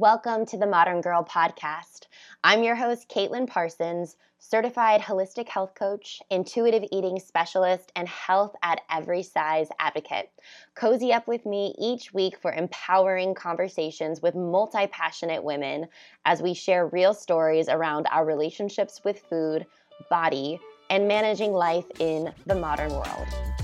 Welcome to the Modern Girl Podcast. I'm your host, Caitlin Parsons, certified holistic health coach, intuitive eating specialist, and health at every size advocate. Cozy up with me each week for empowering conversations with multi passionate women as we share real stories around our relationships with food, body, and managing life in the modern world.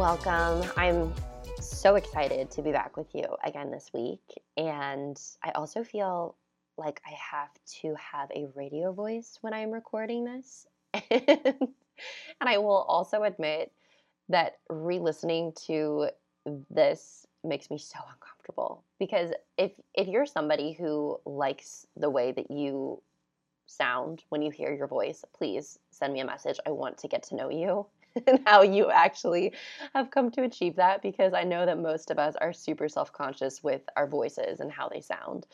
Welcome. I'm so excited to be back with you again this week. And I also feel like I have to have a radio voice when I'm recording this. and I will also admit that re listening to this makes me so uncomfortable because if if you're somebody who likes the way that you sound when you hear your voice please send me a message i want to get to know you and how you actually have come to achieve that because I know that most of us are super self conscious with our voices and how they sound.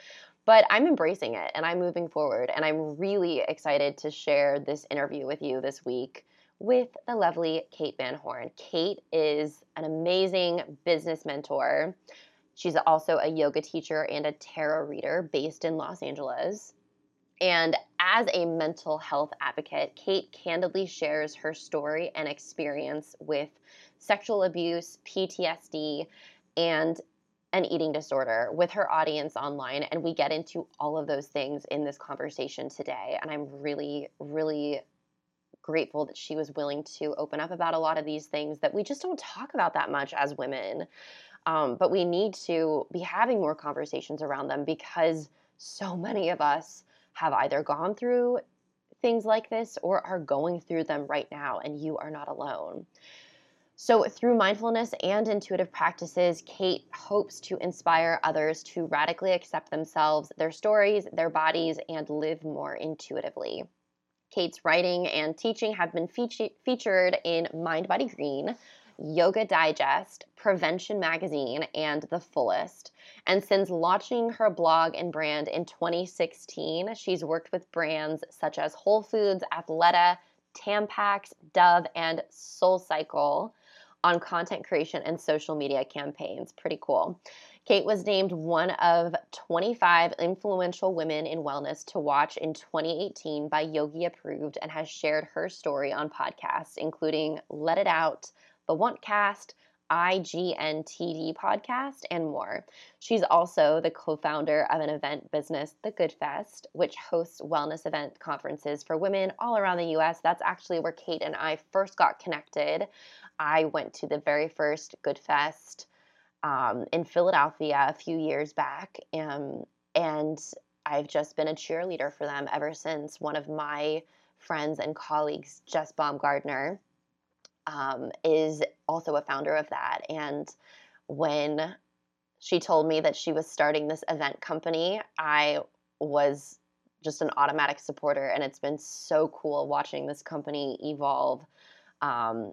But I'm embracing it and I'm moving forward. And I'm really excited to share this interview with you this week with the lovely Kate Van Horn. Kate is an amazing business mentor. She's also a yoga teacher and a tarot reader based in Los Angeles. And as a mental health advocate, Kate candidly shares her story and experience with sexual abuse, PTSD, and an eating disorder with her audience online. And we get into all of those things in this conversation today. And I'm really, really grateful that she was willing to open up about a lot of these things that we just don't talk about that much as women. Um, but we need to be having more conversations around them because so many of us have either gone through things like this or are going through them right now, and you are not alone. So, through mindfulness and intuitive practices, Kate hopes to inspire others to radically accept themselves, their stories, their bodies, and live more intuitively. Kate's writing and teaching have been feature- featured in Mind Body Green, Yoga Digest, Prevention Magazine, and The Fullest. And since launching her blog and brand in 2016, she's worked with brands such as Whole Foods, Athleta, Tampax, Dove, and SoulCycle on content creation and social media campaigns. Pretty cool. Kate was named one of 25 influential women in wellness to watch in 2018 by Yogi Approved and has shared her story on podcasts, including Let It Out, The Want Cast, IGNTD podcast, and more. She's also the co founder of an event business, The Good Fest, which hosts wellness event conferences for women all around the US. That's actually where Kate and I first got connected. I went to the very first Good Fest um, in Philadelphia a few years back, um, and I've just been a cheerleader for them ever since. One of my friends and colleagues, Jess Baumgardner, um, is also a founder of that. And when she told me that she was starting this event company, I was just an automatic supporter. And it's been so cool watching this company evolve. Um,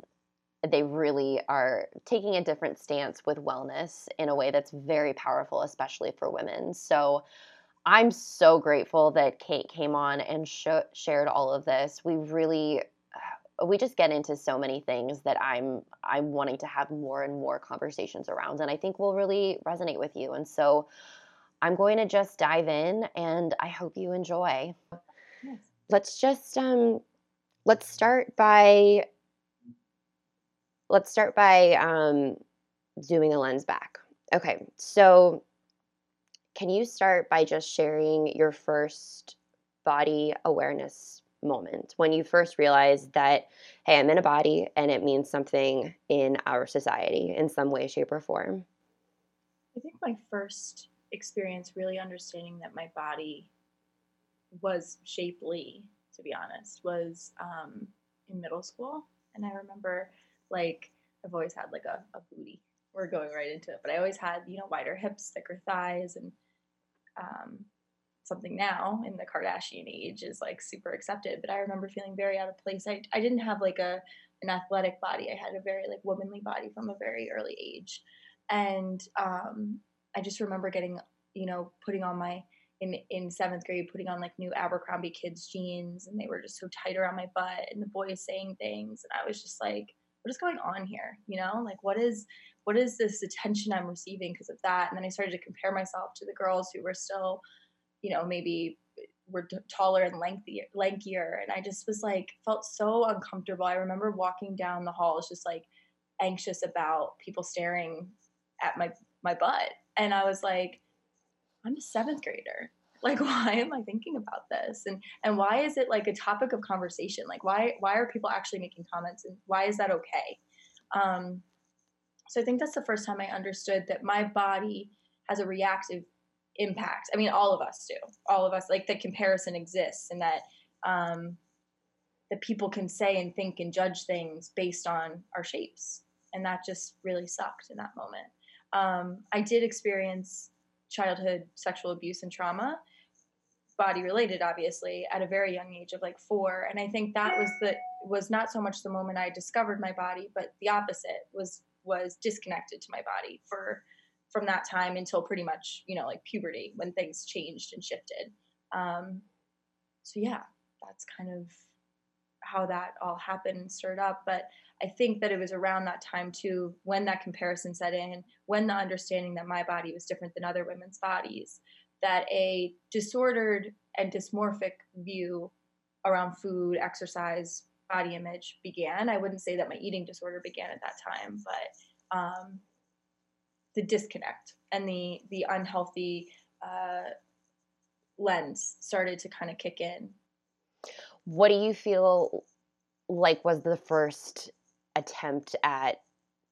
they really are taking a different stance with wellness in a way that's very powerful, especially for women. So I'm so grateful that Kate came on and sh- shared all of this. We really we just get into so many things that I'm I'm wanting to have more and more conversations around and I think will really resonate with you. And so I'm going to just dive in and I hope you enjoy. Yes. Let's just um let's start by let's start by um zooming a lens back. Okay. So can you start by just sharing your first body awareness moment when you first realize that, hey, I'm in a body and it means something in our society in some way, shape, or form? I think my first experience really understanding that my body was shapely, to be honest, was um, in middle school. And I remember, like, I've always had like a, a booty. We're going right into it, but I always had, you know, wider hips, thicker thighs, and um, something now in the Kardashian age is like super accepted. But I remember feeling very out of place. I, I didn't have like a an athletic body. I had a very like womanly body from a very early age. And um, I just remember getting, you know, putting on my in in seventh grade putting on like new Abercrombie kids jeans and they were just so tight around my butt and the boys saying things and I was just like, what is going on here? You know, like what is what is this attention I'm receiving because of that? And then I started to compare myself to the girls who were still, you know, maybe were t- taller and lengthier, lankier, and I just was like felt so uncomfortable. I remember walking down the halls just like anxious about people staring at my my butt, and I was like, I'm a seventh grader. Like, why am I thinking about this? And and why is it like a topic of conversation? Like, why why are people actually making comments, and why is that okay? Um, so I think that's the first time I understood that my body has a reactive impact. I mean, all of us do. All of us, like the comparison exists, and that um, that people can say and think and judge things based on our shapes, and that just really sucked in that moment. Um, I did experience childhood sexual abuse and trauma, body related, obviously, at a very young age of like four, and I think that was the was not so much the moment I discovered my body, but the opposite was was disconnected to my body for from that time until pretty much you know like puberty when things changed and shifted. Um, so yeah that's kind of how that all happened and stirred up. But i think that it was around that time too when that comparison set in when the understanding that my body was different than other women's bodies that a disordered and dysmorphic view around food exercise body image began. I wouldn't say that my eating disorder began at that time but um, the disconnect and the the unhealthy uh, lens started to kind of kick in. What do you feel like was the first attempt at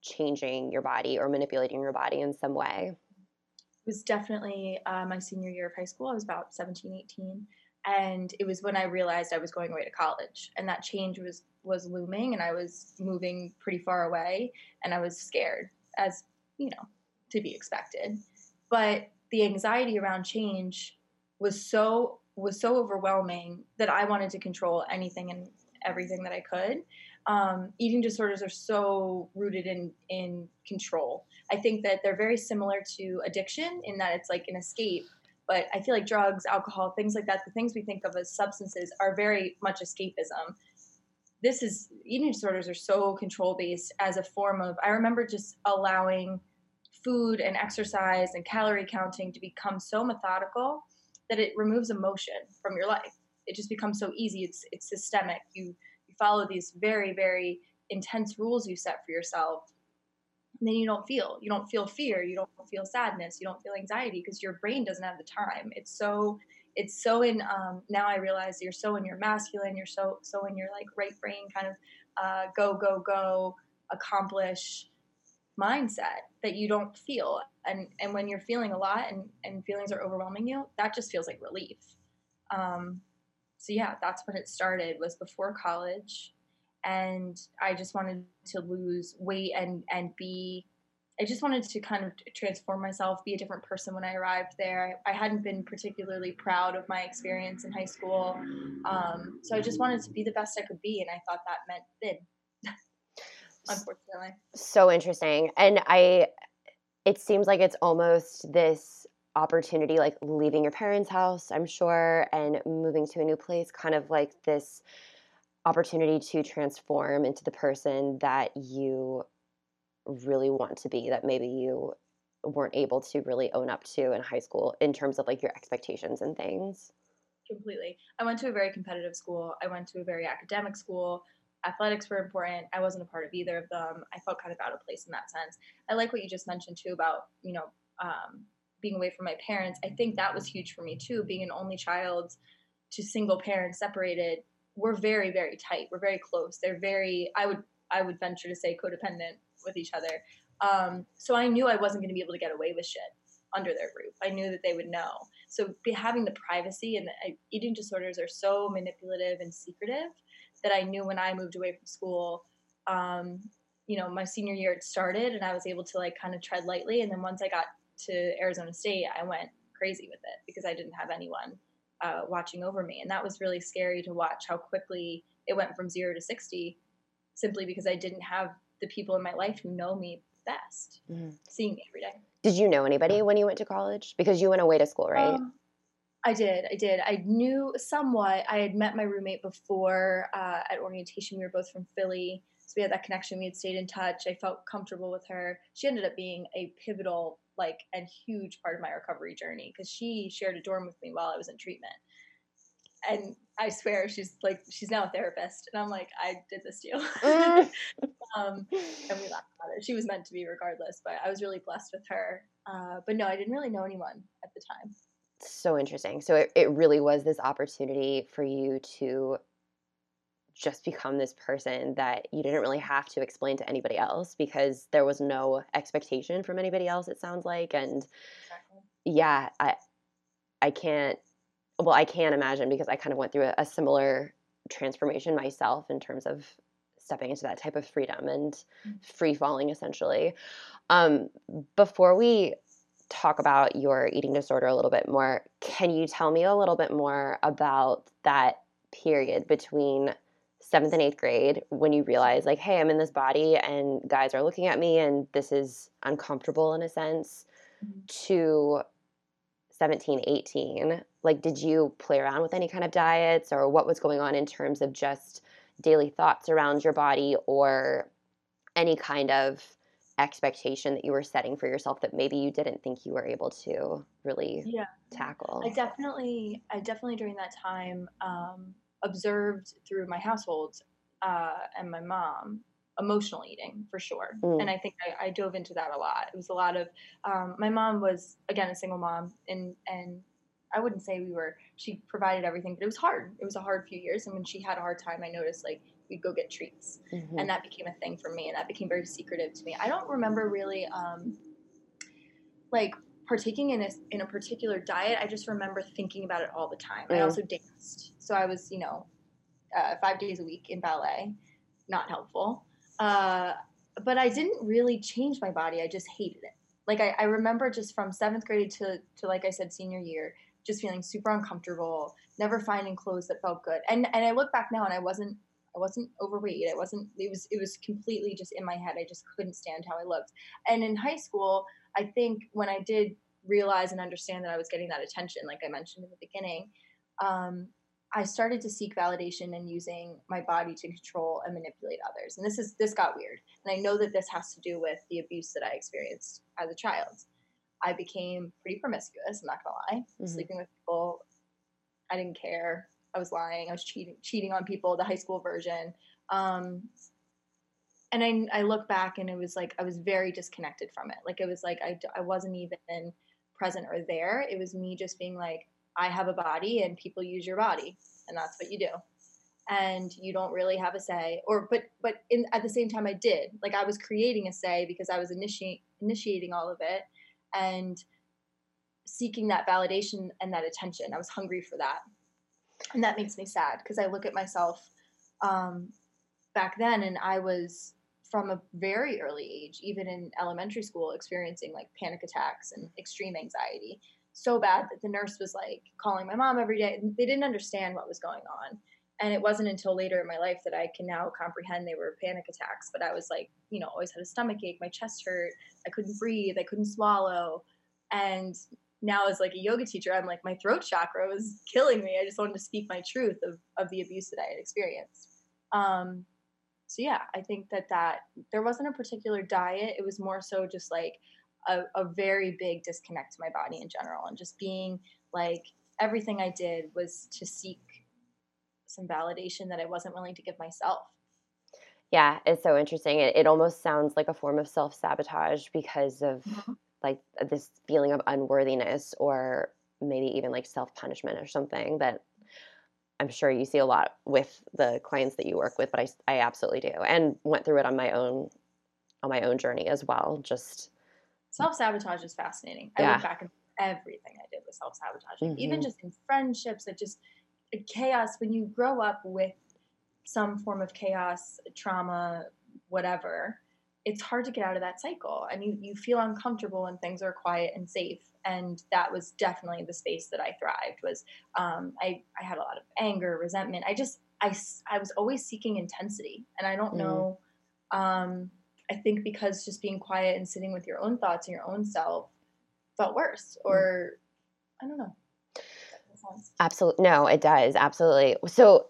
changing your body or manipulating your body in some way? It was definitely uh, my senior year of high school. I was about 17, 18. And it was when I realized I was going away to college. And that change was, was looming and I was moving pretty far away. And I was scared, as, you know, to be expected. But the anxiety around change was so was so overwhelming that I wanted to control anything and everything that I could. Um, eating disorders are so rooted in in control. I think that they're very similar to addiction in that it's like an escape. But I feel like drugs, alcohol, things like that, the things we think of as substances are very much escapism. This is eating disorders are so control based as a form of. I remember just allowing food and exercise and calorie counting to become so methodical that it removes emotion from your life. It just becomes so easy. It's it's systemic. You you follow these very very intense rules you set for yourself. And then you don't feel. You don't feel fear. You don't feel sadness. You don't feel anxiety because your brain doesn't have the time. It's so it's so in um, now I realize you're so in your masculine. You're so so in your like right brain kind of uh, go go go accomplish mindset that you don't feel. And and when you're feeling a lot and and feelings are overwhelming you that just feels like relief. Um so yeah that's when it started was before college. And i just wanted to lose weight and and be i just wanted to kind of transform myself be a different person when i arrived there. I hadn't been particularly proud of my experience in high school. Um, so i just wanted to be the best i could be and i thought that meant thin unfortunately. So interesting. And I it seems like it's almost this opportunity like leaving your parents' house, I'm sure, and moving to a new place, kind of like this opportunity to transform into the person that you really want to be that maybe you weren't able to really own up to in high school in terms of like your expectations and things completely i went to a very competitive school i went to a very academic school athletics were important. I wasn't a part of either of them. I felt kind of out of place in that sense. I like what you just mentioned too about, you know, um, being away from my parents. I think that was huge for me too, being an only child to single parents separated. We're very, very tight. We're very close. They're very, I would, I would venture to say codependent with each other. Um, so I knew I wasn't going to be able to get away with shit under their roof. I knew that they would know. So having the privacy and the, eating disorders are so manipulative and secretive that I knew when I moved away from school. Um, you know, my senior year it started, and I was able to like kind of tread lightly. And then once I got to Arizona State, I went crazy with it because I didn't have anyone uh, watching over me, and that was really scary to watch how quickly it went from zero to sixty, simply because I didn't have the people in my life who know me best, mm-hmm. seeing me every day. Did you know anybody when you went to college? Because you went away to school, right? Um, I did. I did. I knew somewhat. I had met my roommate before uh, at orientation. We were both from Philly. So we had that connection. We had stayed in touch. I felt comfortable with her. She ended up being a pivotal, like, and huge part of my recovery journey because she shared a dorm with me while I was in treatment. And I swear she's like, she's now a therapist. And I'm like, I did this to you. Mm. um, and we laughed about it. She was meant to be regardless, but I was really blessed with her. Uh, but no, I didn't really know anyone at the time so interesting. So it, it really was this opportunity for you to just become this person that you didn't really have to explain to anybody else because there was no expectation from anybody else it sounds like and exactly. yeah i i can't well i can't imagine because i kind of went through a, a, similar transformation myself in terms of stepping into that type of freedom and mm-hmm. free falling essentially um, before we talk about your eating disorder a little bit more, can you tell me a little bit more about that period between seventh and eighth grade when you realize, like, hey, I'm in this body and guys are looking at me and this is uncomfortable in a sense, mm-hmm. to 17, 18? Like, did you play around with any kind of diets or what was going on in terms of just daily thoughts around your body or any kind of expectation that you were setting for yourself that maybe you didn't think you were able to really yeah. tackle? I definitely, I definitely during that time um, observed through my household uh, and my mom emotional eating for sure. Mm. And I think I, I, dove into that a lot. It was a lot of um, my mom was again a single mom, and and I wouldn't say we were. She provided everything, but it was hard. It was a hard few years, and when she had a hard time, I noticed like we'd go get treats, mm-hmm. and that became a thing for me, and that became very secretive to me. I don't remember really um, like partaking in a in a particular diet. I just remember thinking about it all the time. Mm. I also danced, so I was you know uh, five days a week in ballet, not helpful. Uh, but I didn't really change my body. I just hated it. Like I, I remember just from seventh grade to to like I said senior year, just feeling super uncomfortable, never finding clothes that felt good. And and I look back now and I wasn't I wasn't overweight. I wasn't. It was. It was completely just in my head. I just couldn't stand how I looked. And in high school, I think when I did realize and understand that I was getting that attention, like I mentioned in the beginning, um, I started to seek validation and using my body to control and manipulate others. And this is this got weird. And I know that this has to do with the abuse that I experienced as a child. I became pretty promiscuous. I'm not gonna lie, mm-hmm. sleeping with people. I didn't care. I was lying. I was cheating, cheating on people. The high school version. Um, and I, I look back and it was like I was very disconnected from it. Like it was like I, I wasn't even present or there. It was me just being like, I have a body and people use your body, and that's what you do. And you don't really have a say, or but but in at the same time, I did. Like I was creating a say because I was initiating initiating all of it, and seeking that validation and that attention. I was hungry for that and that makes me sad because I look at myself um, back then, and I was from a very early age, even in elementary school, experiencing like panic attacks and extreme anxiety. So bad that the nurse was like calling my mom every day. They didn't understand what was going on. And it wasn't until later in my life that I can now comprehend they were panic attacks. But I was like, you know, always had a stomach ache, my chest hurt, I couldn't breathe, I couldn't swallow. And now as like a yoga teacher, I'm like my throat chakra was killing me. I just wanted to speak my truth of of the abuse that I had experienced. Um, so yeah, I think that that there wasn't a particular diet. It was more so just like a, a very big disconnect to my body in general, and just being like everything I did was to seek some validation that I wasn't willing to give myself. Yeah, it's so interesting. It, it almost sounds like a form of self sabotage because of. Mm-hmm like uh, this feeling of unworthiness or maybe even like self punishment or something that I'm sure you see a lot with the clients that you work with, but I, I absolutely do and went through it on my own on my own journey as well. Just self sabotage is fascinating. Yeah. I look back and everything I did was self sabotaging, mm-hmm. even just in friendships. That just chaos when you grow up with some form of chaos, trauma, whatever it's hard to get out of that cycle and you, you feel uncomfortable when things are quiet and safe and that was definitely the space that i thrived was um, I, I had a lot of anger resentment i just I, I was always seeking intensity and i don't mm. know um, i think because just being quiet and sitting with your own thoughts and your own self felt worse mm. or mm. i don't know? Absolutely. No, it does. Absolutely. So,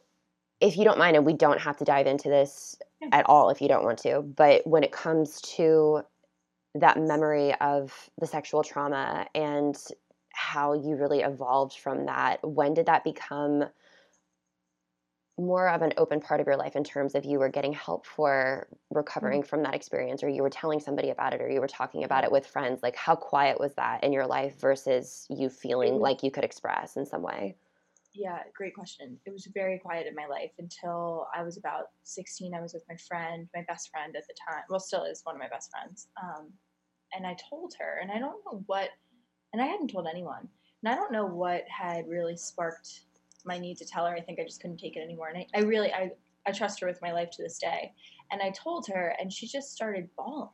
if you don't mind, and we don't have to dive into this Yeah. at all if you don't want to, but when it comes to that memory of the sexual trauma and how you really evolved from that, when did that become more of an open part of your life in terms of you were getting help for mm-hmm. recovering from that experience or you were telling somebody about it or you were talking about it with friends? Like how quiet was that in your life versus you feeling was- like you could express in some way Yeah, great question. It was very quiet in my life until I was about 16. I was with my friend, my best friend at the time. Well, still is one of my best friends. Um, and I told her, and I don't know what, and I hadn't told anyone, and I don't know what had really sparked my need to tell her. I think I just couldn't take it anymore. And I, I really, I, I trust her with my life to this day. And I told her, and she just started bawling.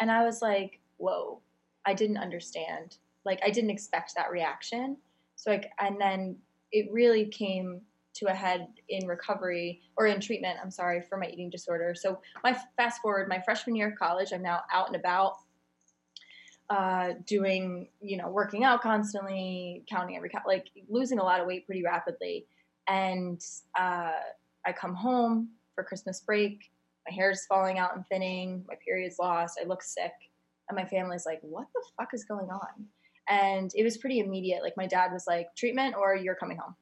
And I was like, whoa, I didn't understand. Like, I didn't expect that reaction. So, like, and then it really came to a head in recovery or in treatment, I'm sorry, for my eating disorder. So, my fast forward, my freshman year of college, I'm now out and about uh, doing, you know, working out constantly, counting every, like losing a lot of weight pretty rapidly. And uh, I come home for Christmas break, my hair is falling out and thinning, my period's lost, I look sick. And my family's like, what the fuck is going on? And it was pretty immediate. Like, my dad was like, treatment or you're coming home.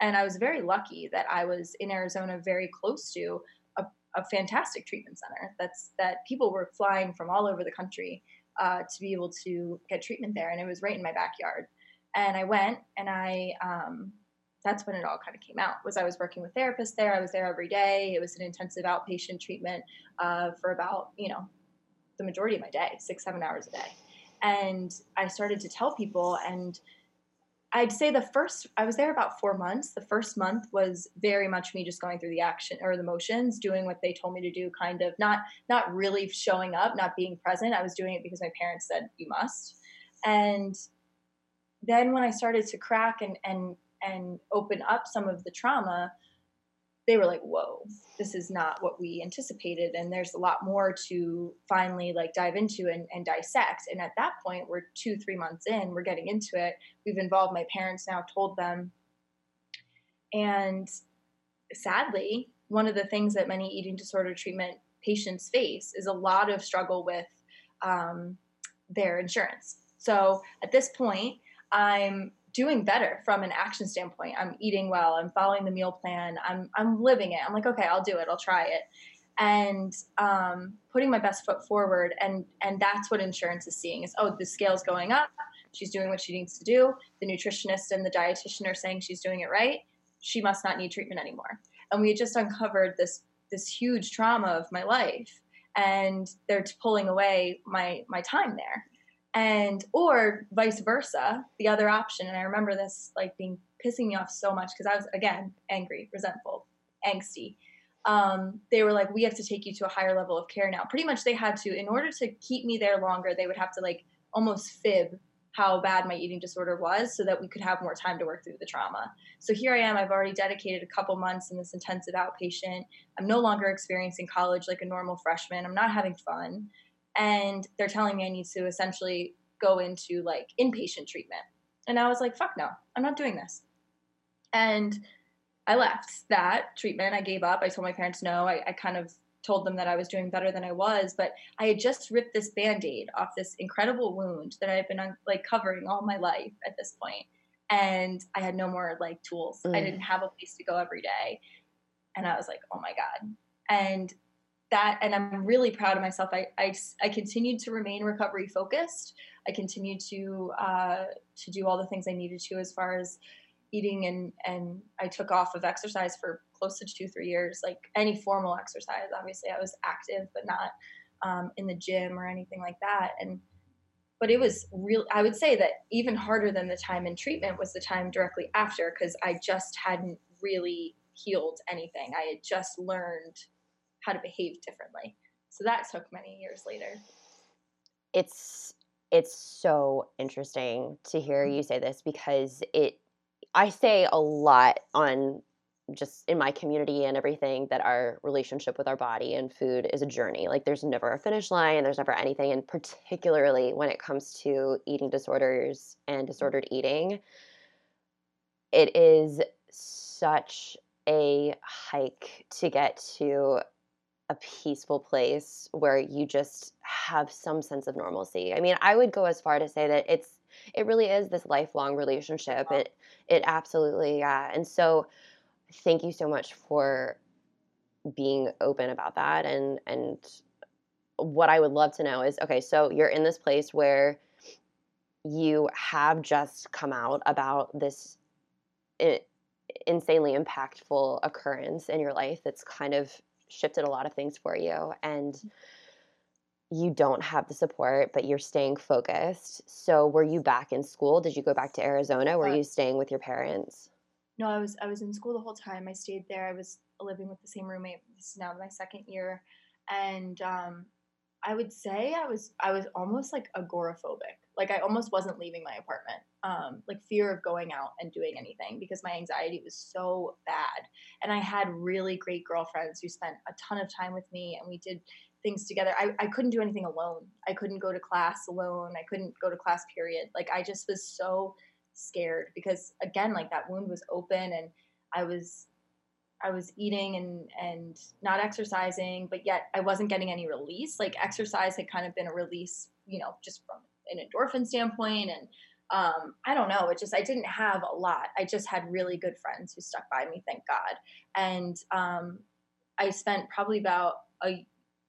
And I was very lucky that I was in Arizona, very close to a, a fantastic treatment center. That's that people were flying from all over the country uh, to be able to get treatment there, and it was right in my backyard. And I went, and I um, that's when it all kind of came out. Was I was working with therapists there? I was there every day. It was an intensive outpatient treatment uh, for about you know the majority of my day, six seven hours a day. And I started to tell people, and I'd say the first I was there about four months. The first month was very much me just going through the action or the motions, doing what they told me to do, kind of not not really showing up, not being present. I was doing it because my parents said you must. And then when I started to crack and and and open up some of the trauma, they were like, "Whoa, this is not what we anticipated," and there's a lot more to finally like dive into and, and dissect. And at that point, we're two, three months in, we're getting into it. We've involved my parents now, told them, and sadly, one of the things that many eating disorder treatment patients face is a lot of struggle with um, their insurance. So at this point, I'm doing better from an action standpoint. I'm eating well. I'm following the meal plan. I'm I'm living it. I'm like, okay, I'll do it. I'll try it, and um, putting my best foot forward. And and that's what insurance is seeing is oh, the scale's going up. She's doing what she needs to do. The nutritionist and the dietitian are saying she's doing it right. She must not need treatment anymore. And we just uncovered this this huge trauma of my life, and they're pulling away my my time there and or vice versa the other option and i remember this like being pissing me off so much because i was again angry resentful angsty. Um, they were like we have to take you to a higher level of care now. Pretty much they had to in order to keep me there longer they would have to like almost fib how bad my eating disorder was so that we could have more time to work through the trauma. So here i am i've already dedicated a couple months in this intensive outpatient. I'm no longer experiencing college like a normal freshman. I'm not having fun and they're telling me I need to essentially go into like inpatient treatment. And I was like, fuck no, I'm not doing this. And I left that treatment. I gave up. I told my parents no. I, I kind of told them that I was doing better than I was, but I had just ripped this band aid off this incredible wound that I had been like covering all my life at this point. And I had no more like tools. I Mm. didn't have a place to go every day. And I was like, oh my God. And that and i'm really proud of myself. I i, I continued to remain recovery focused. I continued to uh, to do all the things i needed to as far as eating and and i took off of exercise for close to two three years like any formal exercise. Obviously i was active but not um, in the gym or anything like that. And but it was real i would say that even harder than the time in treatment was the time directly after because i just hadn't really healed anything. I had just learned how to behave differently. So that took many years later. it's it's so interesting to hear you say this because it I say a lot on just in my community and everything that our relationship with our body and food is a journey. Like there's never a finish line and there's never anything and particularly when it comes to eating disorders and disordered eating it is such a hike to get to a peaceful place where you just have some sense of normalcy. I mean, I would go as far to say that it's it really is this lifelong relationship. It it absolutely yeah. And so thank you so much for being open about that and and what I would love to know is okay, so you're in this place where you have just come out about this eh, insanely impactful occurrence in your life that's kind of shifted a lot of things for you and you don't have the support but you're staying focused. So were you back in school? Did you go back to arizona? Were uh, you staying with your parents? No i was i was in school the whole time. I stayed there. I was living with the same roommate. This is now my second year. And um, I would say I was I was almost like agoraphobic. Like I almost wasn't leaving my apartment. Um, like fear of going out and doing anything because my anxiety was so bad. And I had really great girlfriends who spent a ton of time with me and we did things together. I, I couldn't do anything alone. I couldn't go to class alone. I couldn't go to class period. Like I just was so scared because again, like that wound was open and I was I was eating and and not exercising, but yet I wasn't getting any release. Like exercise had kind of been a release, you know, just from an endorphin standpoint and um, I don't know. It just I didn't have a lot. I just had really good friends who stuck by me, thank God. And um, I spent probably about a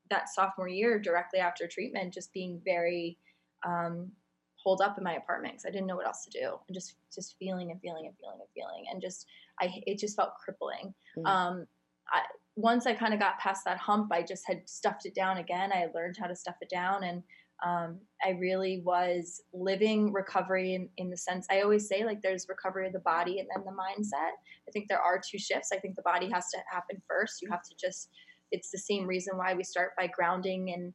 that sophomore year directly after treatment, just being very um, holed up in my apartment because I didn't know what else to do, and just just feeling and feeling and feeling and feeling, and just I it just felt crippling. Mm. Um, I, once I kind of got past that hump, I just had stuffed it down again. I learned how to stuff it down, and um, I really was living recovery in, in the sense I always say like there's recovery of the body and then the mindset. I think there are two shifts. I think the body has to happen first. You have to just it's the same reason why we start by grounding and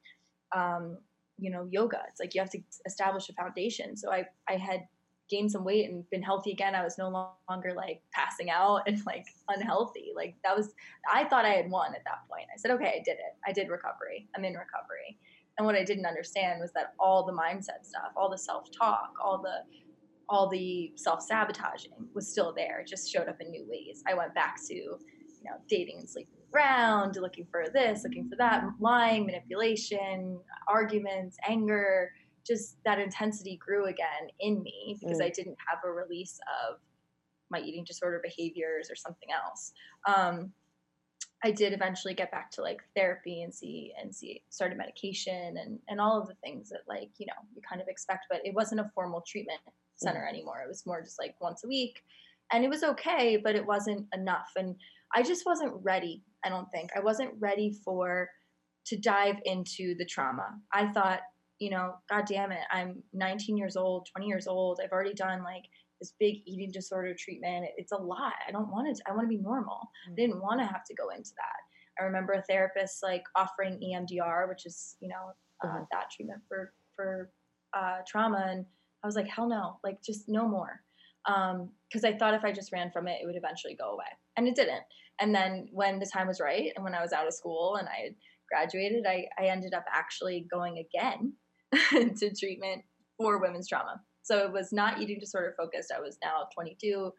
um, you know yoga. It's like you have to establish a foundation. So I I had gained some weight and been healthy again. I was no longer like passing out and like unhealthy. Like that was, I thought I had won at that point. I said, okay, I did it. I did recovery. I'm in recovery. And what I didn't understand was that all the mindset stuff, all the self talk, all the, all the self sabotaging was still there. It just showed up in new ways. I went back to, you know, dating and sleeping around, looking for this, looking for that, lying, manipulation, arguments, anger, just that intensity grew again in me because mm. I didn't have a release of my eating disorder behaviors or something else. Um, I did eventually get back to like therapy and see and see started medication and and all of the things that like you know you kind of expect, but it wasn't a formal treatment center mm. anymore. It was more just like once a week, and it was okay, but it wasn't enough. And I just wasn't ready. I don't think I wasn't ready for to dive into the trauma. I thought you know, god damn it, I'm 19 years old, 20 years old. I've already done like this big eating disorder treatment. It's a lot. I don't want to, I want to be normal. Mm-hmm. I didn't want to have to go into that. I remember a therapist like offering EMDR, which is, you know, uh, mm-hmm. that treatment for, for uh, trauma. And I was like, hell no, like just no more. Um, cause I thought if I just ran from it, it would eventually go away and it didn't. And then when the time was right and when I was out of school and I had graduated, I, I ended up actually going again to treatment for women's trauma. So it was not eating disorder focused. I was now 22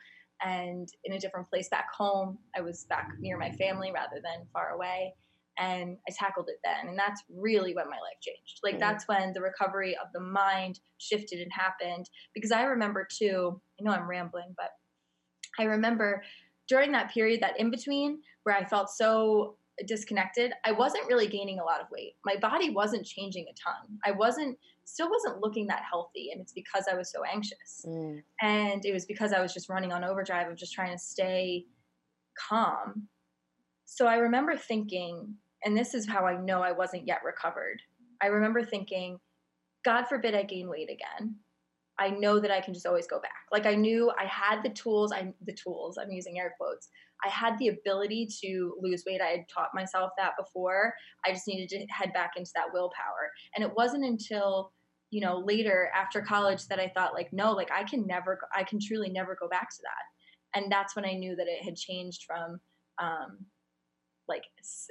and in a different place back home. I was back near my family rather than far away. And I tackled it then. And that's really when my life changed. Like, mm-hmm. that's when the recovery of the mind shifted and happened. Because I remember too, I know I'm rambling, but I remember during that period, that in between, where I felt so disconnected, I wasn't really gaining a lot of weight. My body wasn't changing a ton. I wasn't still wasn't looking that healthy and it's because I was so anxious. Mm. And it was because I was just running on overdrive of just trying to stay calm. So I remember thinking, and this is how I know I wasn't yet recovered. I remember thinking, God forbid I gain weight again. I know that I can just always go back. Like I knew I had the tools, I the tools, I'm using air quotes. I had the ability to lose weight. I had taught myself that before. I just needed to head back into that willpower. And it wasn't until, you know, later after college that I thought like, no, like I can never I can truly never go back to that. And that's when I knew that it had changed from um like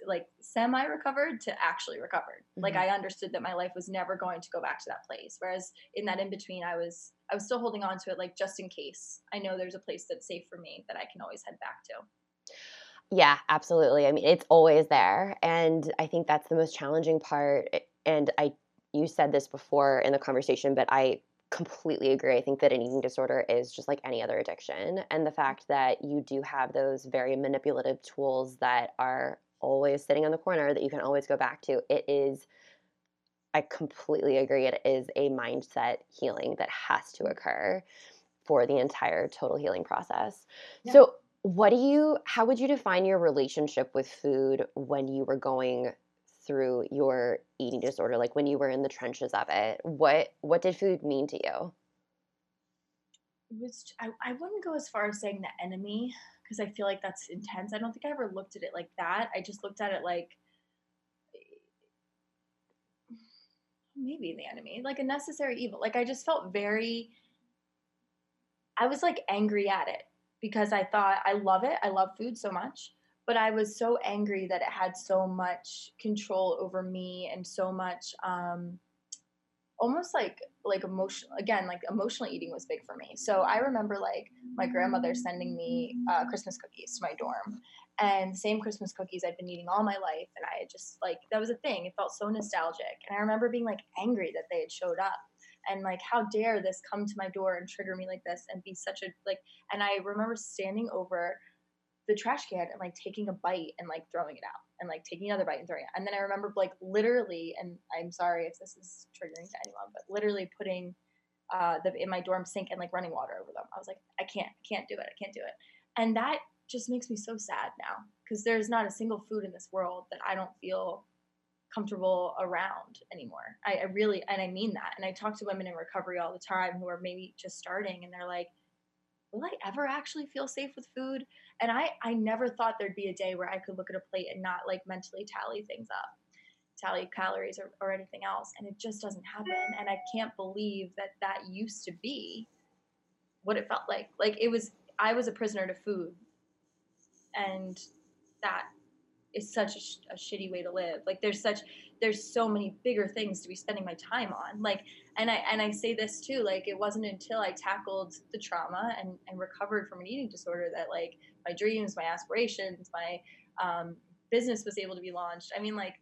like semi recovered to actually recovered. Mm-hmm. Like I understood that my life was never going to go back to that place. Whereas in that in between, I was I was still holding on to it, like just in case. I know there's a place that's safe for me that I can always head back to. Yeah, absolutely. I mean, it's always there, and I think that's the most challenging part. And I, you said this before in the conversation, but I completely agree. I think that an eating disorder is just like any other addiction. And the mm. fact that you do have those very manipulative tools that are always sitting in the corner that you can always go back to, it is, I completely agree. It is a mindset healing that has to mm. occur for the entire total healing process. Yeah. So, what do you, how would you define your relationship with food when you were going through your eating disorder like when you were in the trenches of it? What what did food mean to you? It was I, I wouldn't go as far as saying the enemy because i feel like that's intense. I don't think i ever looked at it like that. I just looked at it like maybe the enemy like a necessary evil. Like i just felt very i was like angry at it because i thought i love it i love food so much but I was so angry that it had so much control over me and so much um, almost like like emotional again like emotional eating was big for me. So i remember like my grandmother sending me uh, christmas cookies to my dorm and same christmas cookies i'd been eating all my life and i just like that was a thing it felt so nostalgic and i remember being like angry that they had showed up and like how dare this come to my door and trigger me like this and be such a like and i remember standing over the trash can and like taking a bite and like throwing it out and like taking another bite and throwing it. And then I remember like literally, and I'm sorry if this is triggering to anyone, but literally putting uh, the in my dorm sink and like running water over them. I was like, I can't, I can't do it, I can't do it. And that just makes me so sad now because there's not a single food in this world that I don't feel comfortable around anymore. I, I really, and I mean that. And I talk to women in recovery all the time who are maybe just starting, and they're like, will I ever actually feel safe with food? And I, I never thought there'd be a day where I could look at a plate and not like mentally tally things up, tally calories or, or anything else. And it just doesn't happen. And I can't believe that that used to be what it felt like. Like it was, I was a prisoner to food. And that is such a, sh- a shitty way to live. Like there's such, there's so many bigger things to be spending my time on. Like, and I and I say this too, like it wasn't until I tackled the trauma and, and recovered from an eating disorder that like my dreams, my aspirations, my um, business was able to be launched. I mean, like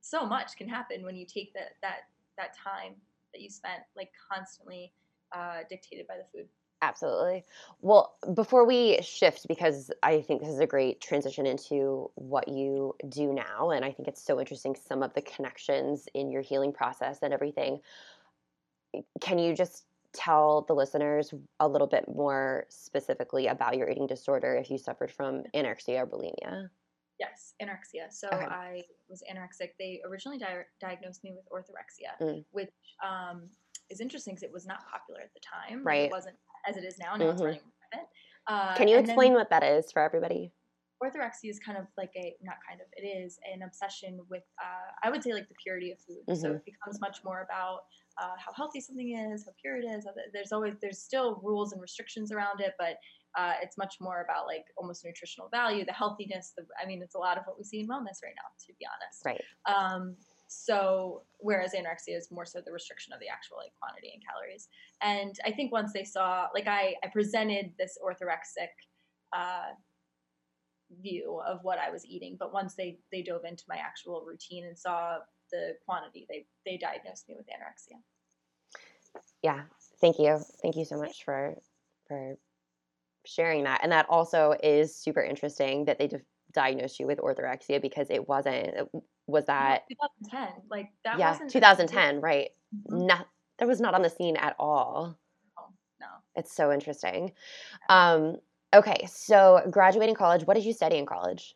so much can happen when you take that that that time that you spent like constantly uh, dictated by the food. Absolutely. Well, before we shift, because I think this is a great transition into what you do now, and I think it's so interesting some of the connections in your healing process and everything. Can you just tell the listeners a little bit more specifically about your eating disorder if you suffered from anorexia or bulimia? Yes, anorexia. So okay. I was anorexic. They originally di- diagnosed me with orthorexia, mm. which um, is interesting because it was not popular at the time. Right. It wasn't as it is now. Now mm-hmm. it's running rampant. Uh, Can you explain then, what that is for everybody? Orthorexia is kind of like a not kind of it is an obsession with uh, I would say like the purity of food. Mm-hmm. So it becomes much more about uh, how healthy something is, how pure it is. There's always there's still rules and restrictions around it, but uh, it's much more about like almost nutritional value, the healthiness. The, I mean, it's a lot of what we see in wellness right now, to be honest. Right. Um, so whereas anorexia is more so the restriction of the actual like quantity and calories. And I think once they saw, like I, I presented this orthorexic uh, view of what I was eating, but once they they dove into my actual routine and saw the quantity, they they diagnosed me with anorexia. Yeah, thank you, thank you so much for for sharing that. And that also is super interesting that they de- diagnosed you with orthorexia because it wasn't was that 2010 like that yeah 2010 right. Mm-hmm. not that was not on the scene at all. Oh, no. It's so interesting. Um okay so graduating college what did you study in college?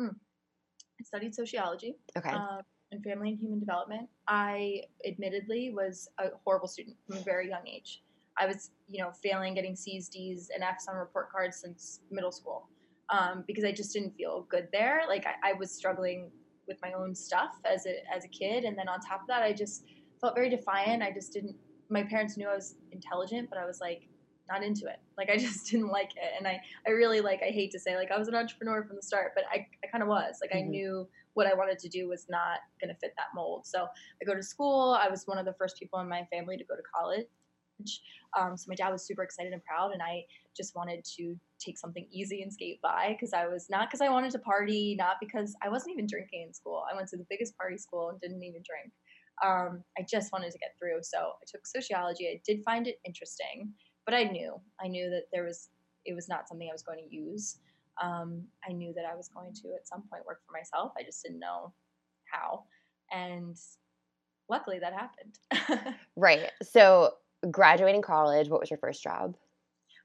Mm. i studied sociology okay. uh, and family and human development. I admittedly was a horrible student from a very young age. I was you know failing getting c's d's and f's on report cards since middle school um, because i just didn't feel good there like I, I was struggling with my own stuff as a as a kid, and then on top of that, I just felt very defiant. I just didn't. My parents knew I was intelligent, but I was like not into it. Like I just didn't like it. And I, I really like, I hate to say like I was an entrepreneur from the start, but I, I kind of was like, mm-hmm. I knew what I wanted to do was not going to fit that mold. So I go to school. I was one of the first people in my family to go to college. Um, so my dad was super excited and proud, and I just wanted to take something easy and skate by because I was not because I wanted to party, not because I wasn't even drinking in school. I went to the biggest party school and didn't even drink. Um, I just wanted to get through. So I took sociology. I did find it interesting, but I knew I knew that there was it was not something I was going to use. Um, I knew that I was going to at some point work for myself. I just didn't know how, and luckily that happened. right. So graduating college, what was your first job?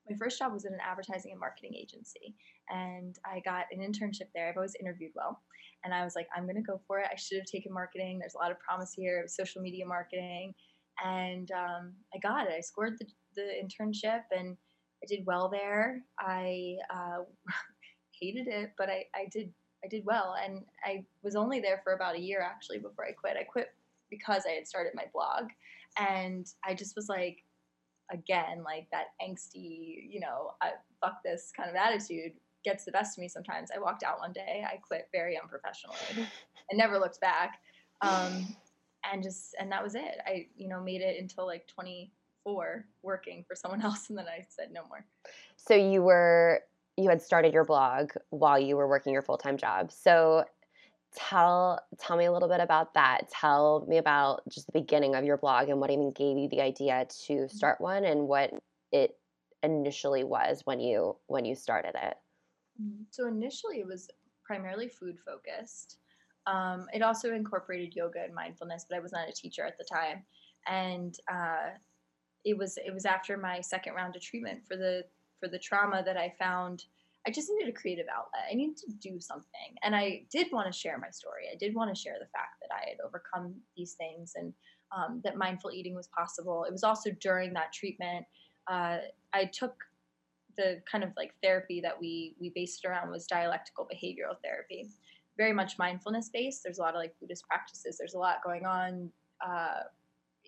My first job was in an advertising and marketing agency, and I got an internship there. I've always interviewed well, and I was like, I'm to go for it. I should have taken marketing. There's a lot of promise here, social media marketing, and um, I got it. I scored the, the internship, and I did well there. I uh, hated it, but I, I did I did well, and I was only there for about a year actually before I quit. I quit because I had started my blog, and I just was like, again, like that angsty, you know, I, fuck this kind of attitude gets the best of me sometimes. I walked out one day, I quit very unprofessionally and never looked back. Um, and just, and that was it. I, you know, made it until like 24 working for someone else. And then I said no more. So you were, you had started your blog while you were working your full-time job. So tell tell me a little bit about that tell me about just the beginning of your blog and what even gave you the idea to mm-hmm. start one and what it initially was when you when you started it mm-hmm. so initially it was primarily food focused um, it also incorporated yoga and mindfulness but i was not a teacher at the time and uh, it was it was after my second round of treatment for the for the trauma that i found I just needed a creative outlet. I needed to do something. And I did want to share my story. I did want to share the fact that I had overcome these things and um, that mindful eating was possible. It was also during that treatment. Uh, I took the kind of like therapy that we we based around was dialectical behavioral therapy, very much mindfulness based. There's a lot of like Buddhist practices. There's a lot going on uh,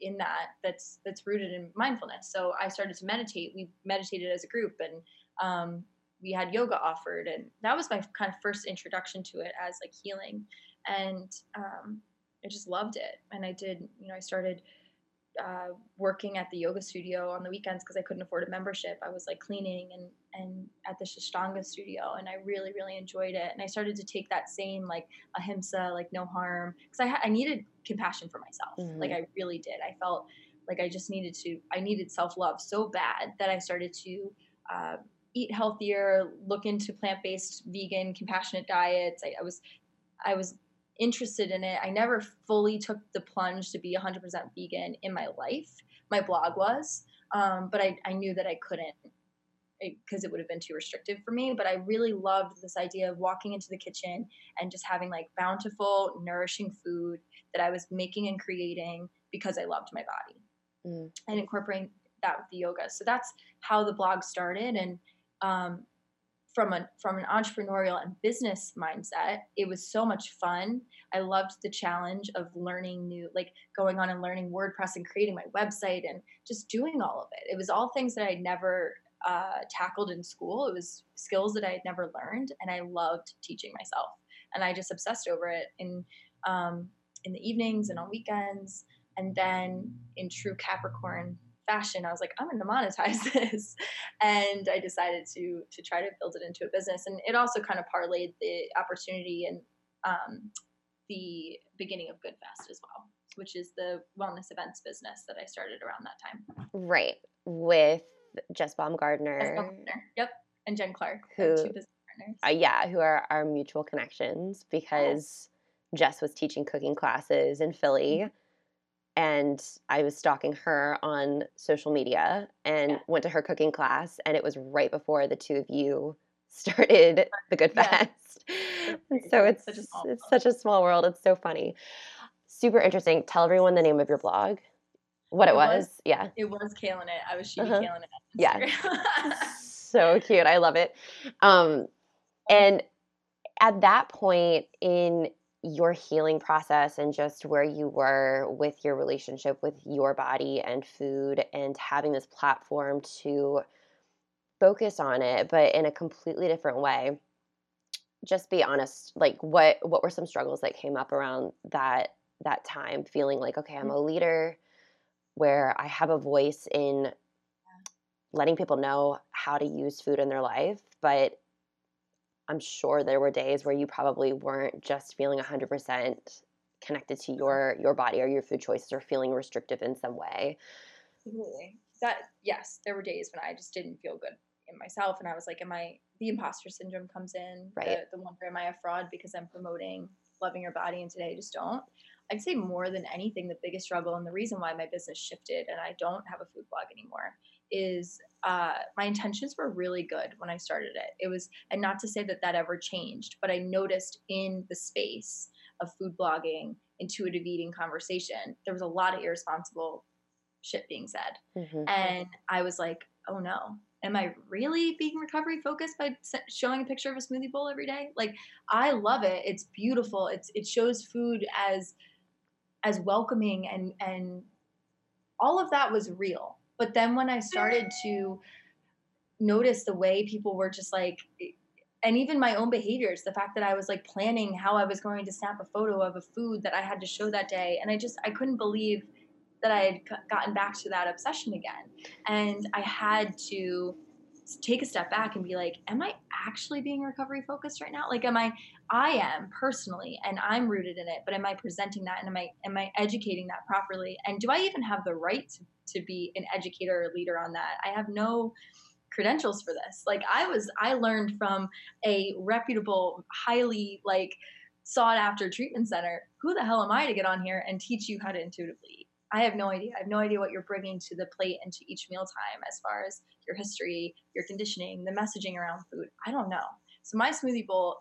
in that that's that's rooted in mindfulness. So I started to meditate. We meditated as a group, and um, we had yoga offered and that was my kind of first introduction to it as like healing. And um, i just loved it. And i did you know i started uh, working at the yoga studio on the weekends because i couldn't afford a membership. I was like cleaning and and at the Ashtanga studio and i really really enjoyed it. And i started to take that same like ahimsa like no harm because I, ha- I needed compassion for myself. Mm-hmm. like i really did. I felt like i just needed to i needed self-love so bad that i started to uh, eat healthier, look into plant-based, vegan, compassionate diets. I, I was I was interested in it. I never fully took the plunge to be 100% vegan in my life. My blog was, um, but I, I knew that I couldn't because it, would have been too restrictive for me. But I really loved this idea of walking into the kitchen and just having like bountiful, nourishing food that I was making and creating because I loved my body mm. and incorporating that with the yoga. So that's how the blog started. And um, from a from an entrepreneurial and business mindset it was so much fun. I loved the challenge of learning new like going on and learning wordpress and creating my website and just doing all of it. It was all things that i'd never uh, tackled in school. It was skills that i had never learned and i loved teaching myself. And i just obsessed over it in um, in the evenings and on weekends. And then in true capricorn fashion i was like i'm going to monetize this. And i decided to to try to build it into a business. And it also kind of parlayed the opportunity and um, the beginning of good fest as well which is the wellness events business that i started around that time. Right with jess baumgardner, jess baumgardner. yep and jen clark who uh, yeah who are our mutual connections because yes. jess was teaching cooking classes in philly. Mm-hmm and I was stalking her on social media and yeah. went to her cooking class and it was right before the two of you started the good fest. Yeah. so it's such it's such a small world. It's so funny. Super interesting. Tell everyone the name of your blog. What it, it was. was. Yeah. It was killing it. I was she uh-huh. it. Yeah. so cute. I love it. Um and at that point in your healing process and just where you were with your relationship with your body and food and having this platform to focus on it, but in a completely different way. Just be honest. Like, what what were some struggles that came up around that that time? Feeling like, okay, I'm Mm. a leader, where I have a voice in letting people know how to use food in their life, but I'm sure there were days where you probably weren't just feeling 100% connected to mm-hmm. your your body or your food choices or feeling restrictive in some way. Absolutely. That yes, there were days when I just didn't feel good in myself, and I was like, "Am I?" The imposter syndrome comes in. Right. The, the wonder, "Am I a fraud?" Because I'm promoting loving your body, and today I just don't. I'd say more than anything, the biggest struggle and the reason why my business shifted and I don't have a food blog anymore is uh, my intentions were really good when I started it. It was, and not to say that that ever changed, but I noticed in the space of food blogging, intuitive eating conversation, there was a lot of irresponsible shit being said. Mhm. And I was like, oh no, am I really being recovery focused by showing a picture of a smoothie bowl every day? Like, I love it. It's beautiful. It's it shows food as as welcoming and and all of that was real. But then when I started to notice the way people were just like and even my own behaviors the fact that i was like planning how i was going to snap a photo of a food that i had to show that day and i just i couldn't believe that i had gotten back to that obsession again. And i had to take a step back and be like am i actually being recovery focused right now? Like am i i am personally and i'm rooted in it but am i presenting that and am i am i educating that properly and do i even have the right to, to be an educator or leader on that i have no credentials for this. Like I was I learned from a reputable, highly like sought after treatment center. Who the hell am I to get on here and teach you how to intuitively eat? I have no idea. I have no idea what you're bringing to the plate and to each mealtime as far as your history, your conditioning, the messaging around food. I don't know. So my smoothie bowl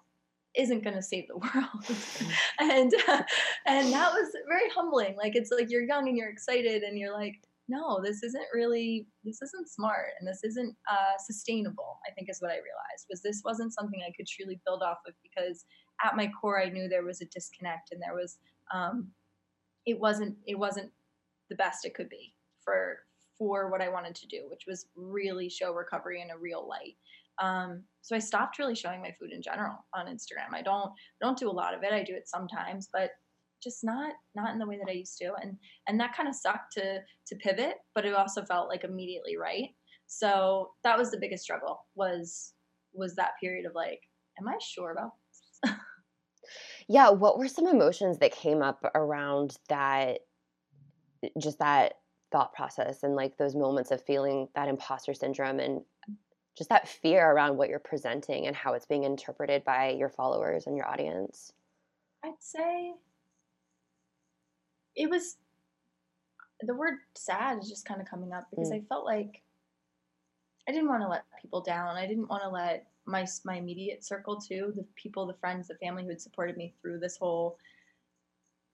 isn't going to save the world. and uh, and that was very humbling. Like it's like you're young and you're excited and you're like no, this isn't really, this isn't smart and this isn't uh, sustainable, I think is what I realized, was this wasn't something I could truly build off of because at my core, I knew there was a disconnect and there was, um, it wasn't, it wasn't the best it could be for, for what I wanted to do, which was really show recovery in a real light. Um, so I stopped really showing my food in general on Instagram. I don't, don't do a lot of it. I do it sometimes, but just not not in the way that I used to and and that kind of sucked to to pivot but it also felt like immediately right so that was the biggest struggle was was that period of like am I sure about this Yeah, what were some emotions that came up around that just that thought process and like those moments of feeling that imposter syndrome and just that fear around what you're presenting and how it's being interpreted by your followers and your audience? I'd say it was the word sad is just kind of coming up because Mm. I felt like I didn't want to let people down. I didn't want to let my my immediate circle too, the people, the friends, the family who had supported me through this whole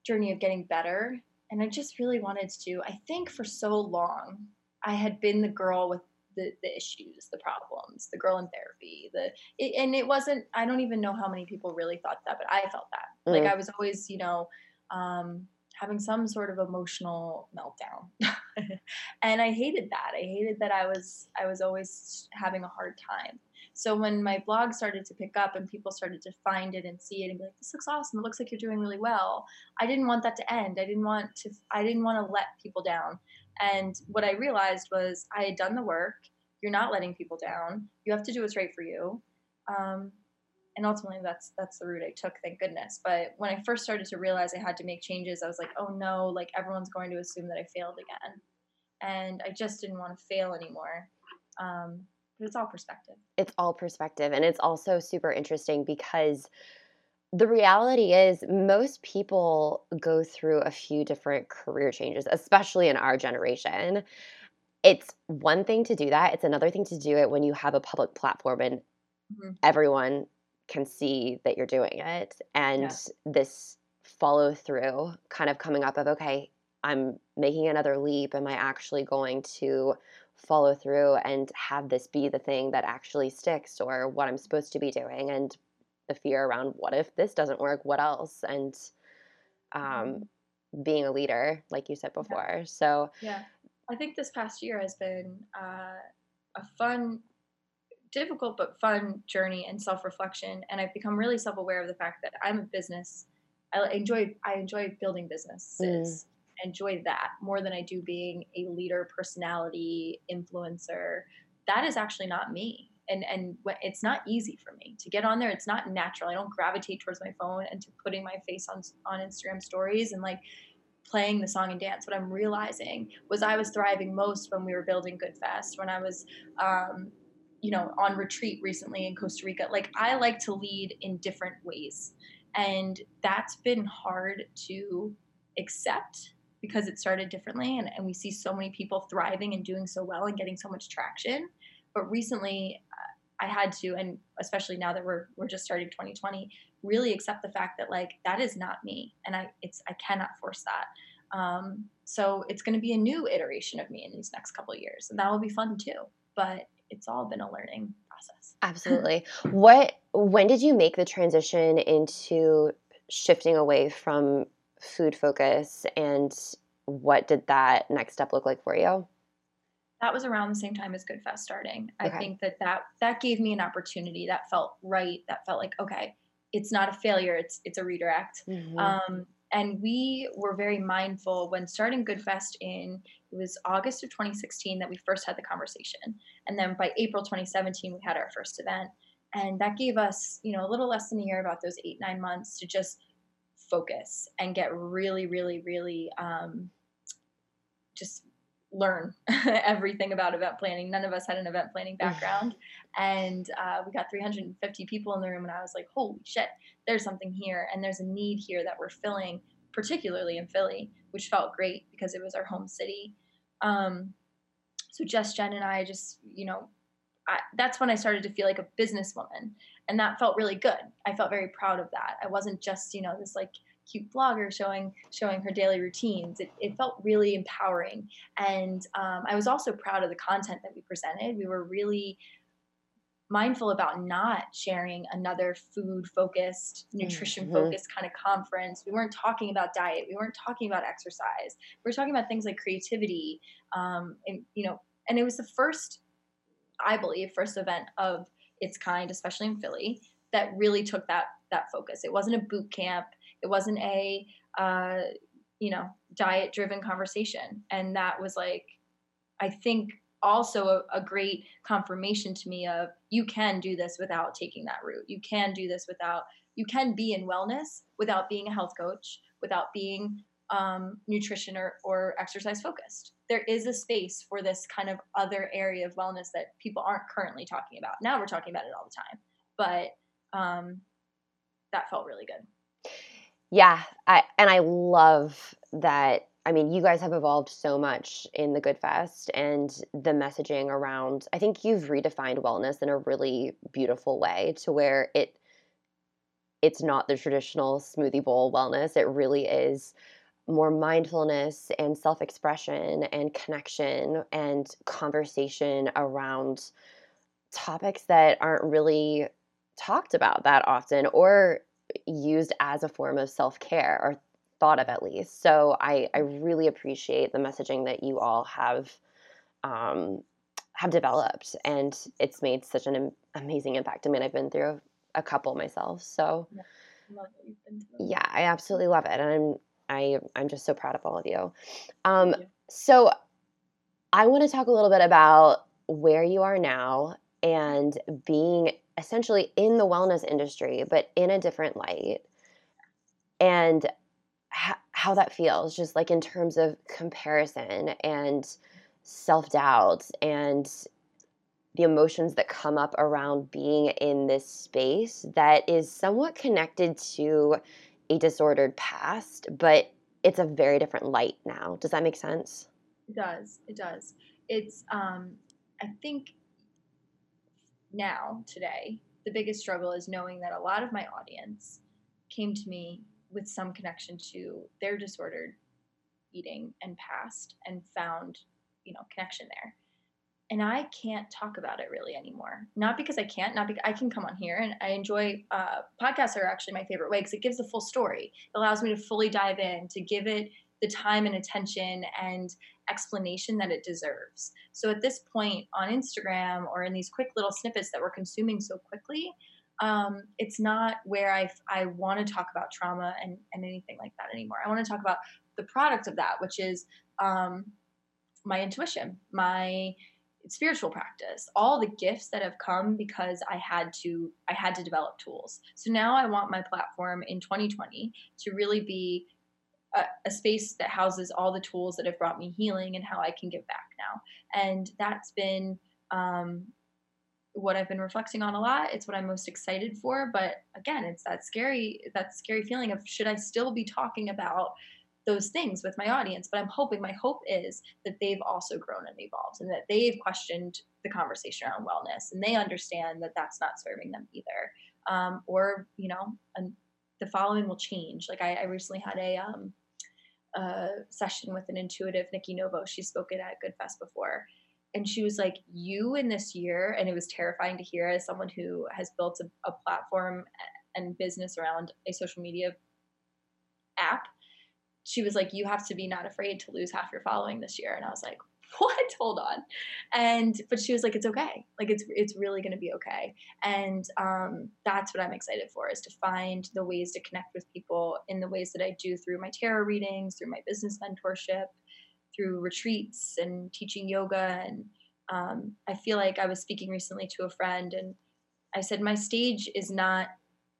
journey of getting better. And I just really wanted to. I think for so long I had been the girl with the, the issues, the problems, the girl in therapy, the it, and it wasn't. I don't even know how many people really thought that, but I felt that. Like Mm. I was always, you know, um, having some sort of emotional meltdown, and I hated that. I hated that I was I was always having a hard time. So when my blog started to pick up and people started to find it and see it and be like, "This looks awesome. It looks like you're doing really well," I didn't want that to end. I didn't want to. I didn't want to let people down. And what I realized was I had done the work. You're not letting people down. You have to do what's right for you. Um, and ultimately, that's that's the route I took. Thank goodness. But when I first started to realize I had to make changes, I was like, oh no! Like everyone's going to assume that I failed again, and I just didn't want to fail anymore. Um, it's all perspective. It's all perspective. And it's also super interesting because the reality is most people go through a few different career changes, especially in our generation. It's one thing to do that, it's another thing to do it when you have a public platform and Mhm. everyone can see that you're doing it. And Yeah. this follow through kind of coming up of, okay, I'm making another leap. Am I actually going to follow through and have this be the thing that actually sticks or what I'm supposed to be doing? And the fear around what if this doesn't work? What else? And um, being a leader, like you said before. So, Yeah, I think this past year has been uh, a fun difficult but fun journey and self-reflection and i've become really self-aware of the fact that i'm a business i enjoy i enjoy building businesses mm. Enjoy that more than i do being a leader personality influencer. That is actually not me. And and it's not easy for me to get on there. It's not natural. I don't gravitate towards my phone and to putting my face on on instagram stories and like playing the song and dance. What i'm realizing was i was thriving most when we were building good fest when i was um, you know on retreat recently in costa rica. Like i like to lead in different ways. And that's been hard to accept because it started differently and, and we see so many people thriving and doing so well and getting so much traction but recently I had to, and especially now that we're we're just starting 2020, really accept the fact that like that is not me, and I it's I cannot force that. Um, so it's going to be a new iteration of me in these next couple years, and that will be fun too. But it's all been a learning process. Absolutely. what when did you make the transition into shifting away from food focus, and what did that next step look like for you? that was around the same time as Good Fest starting. Okay. I think that, that that gave me an opportunity that felt right. That felt like okay, it's not a failure. It's it's a redirect. Mm-hmm. Um, and we were very mindful when starting Good Fest in it was August of 2016 that we first had the conversation, and then by April 2017 we had our first event, and that gave us you know a little less than a year, about those eight nine months to just focus and get really really really um, just learn everything about event planning. None of us had an event planning background. and uh, we got 350 people in the room, and I was like, holy shit, there's something here, and there's a need here that we're filling, particularly in Philly, which felt great because it was our home city. Um, so Jess, Jen, and I just, you know, I, that's when I started to feel like a businesswoman, and that felt really good. I felt very proud of that. I wasn't just, you know, this like cute blogger showing showing her daily routines. It, it felt really empowering, and um, I was also proud of the content that we presented. We were really mindful about not sharing another food focused nutrition focused mm-hmm. kind of conference we weren't talking about diet we weren't talking about exercise we were talking about things like creativity um, and you know and it was the first i believe first event of its kind especially in philly that really took that that focus. It wasn't a boot camp. It wasn't a uh, you know diet driven conversation, and that was like I think also a, a, great confirmation to me of you can do this without taking that route. You can do this without you can be in wellness without being a health coach, without being um, nutrition or, or exercise focused. There is a space for this kind of other area of wellness that people aren't currently talking about. Now we're talking about it all the time, but um, that felt really good. Yeah, I and I love that. I mean, you guys have evolved so much in the Good Fest and the messaging around. I think you've redefined wellness in a really beautiful way to where it it's not the traditional smoothie bowl wellness. It really is more mindfulness and self-expression and connection and conversation around topics that aren't really talked about that often or used as a form of self care or thought of at least. So I, I really appreciate the messaging that you all have um, have developed, and it's made such an amazing impact. I mean, I've been through a, a couple myself, so yeah, yeah, I absolutely love it, and I'm I I'm just so proud of all of you. Um, you. So I want to talk a little bit about where you are now and being essentially in the wellness industry, but in a different light. And how that feels, just like in terms of comparison and self doubt and the emotions that come up around being in this space that is somewhat connected to a disordered past, but it's a very different light now. Does that make sense? It does. It does. It's um I think now, today, the biggest struggle is knowing that a lot of my audience came to me with some connection to their disordered eating and past and found, you know, connection there. And I can't talk about it really anymore. Not because I can't, not because I can come on here and I enjoy uh, podcasts are actually my favorite way because it gives the full story. It allows me to fully dive in, to give it the time and attention and explanation that it deserves. So at this point on Instagram or in these quick little snippets that we're consuming so quickly, um, it's not where I, I want to talk about trauma and, and anything like that anymore. I want to talk about the product of that, which is um, my intuition, my spiritual practice all the gifts that have come because i had to i had to develop tools. So now i want my platform in 2020 to really be a, a, space that houses all the tools that have brought me healing and how i can give back now. And that's been um, what i've been reflecting on a lot. It's what i'm most excited for. But again it's that scary that scary feeling of should i still be talking about those things with my audience but i'm hoping my hope is that they've also grown and evolved and that they've questioned the conversation around wellness and they understand that that's not serving them either. Um, or you know the following will change. Like i, I recently had a um, a session with an intuitive nikki novo. She's spoken at good fest before and she was like you in this year and it was terrifying to hear as someone who has built a, a platform and business around a social media app she was like, You have to be not afraid to lose half your following this year. And I was like, What? Hold on. And but she was like, It's okay. Like it's it's really gonna be okay. And um that's what I'm excited for is to find the ways to connect with people in the ways that I do through my tarot readings, through my business mentorship, through retreats and teaching yoga. And um, I feel like I was speaking recently to a friend and I said, My stage is not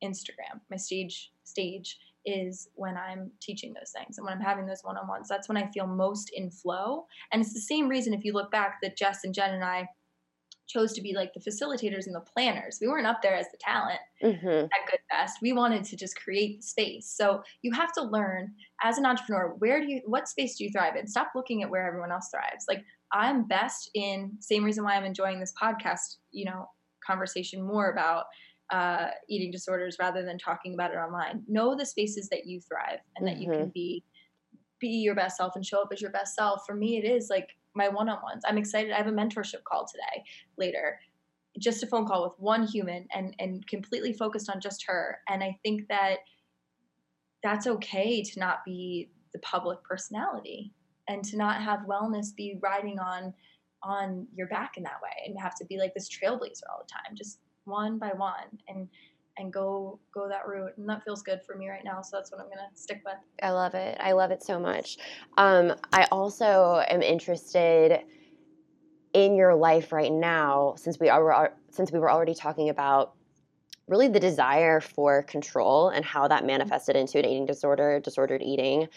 Instagram. My stage stage is when I'm teaching those things and when I'm having those one on ones. That's when I feel most in flow. And it's the same reason, if you look back, that Jess and Jen and I chose to be like the facilitators and the planners. We weren't up there as the talent mm-hmm. at Good Fest. We wanted to just create the space. So you have to learn as an entrepreneur, where do you, what space do you thrive in? Stop looking at where everyone else thrives. Like I'm best in, same reason why I'm enjoying this podcast, you know, conversation more about uh, eating disorders rather than talking about it online. Know the spaces that you thrive and that mm-hmm. you can mm-hmm. be be your best self and show up as your best self. For me, it is like my one-on-ones. I'm excited. I have a mentorship call today later. Just a phone call with one human and and completely focused on just her. And I think that that's okay to not be the public personality and to not have wellness be riding on on your back in that way and have to be like this trailblazer all the time. Just one by one and and go go that route. And that feels good for me right now so that's what i'm gonna stick with. I love it. I love it so much. Um, i also am interested in your life right now since we are since we were already talking about really the desire for control and how that manifested into an eating disorder disordered eating.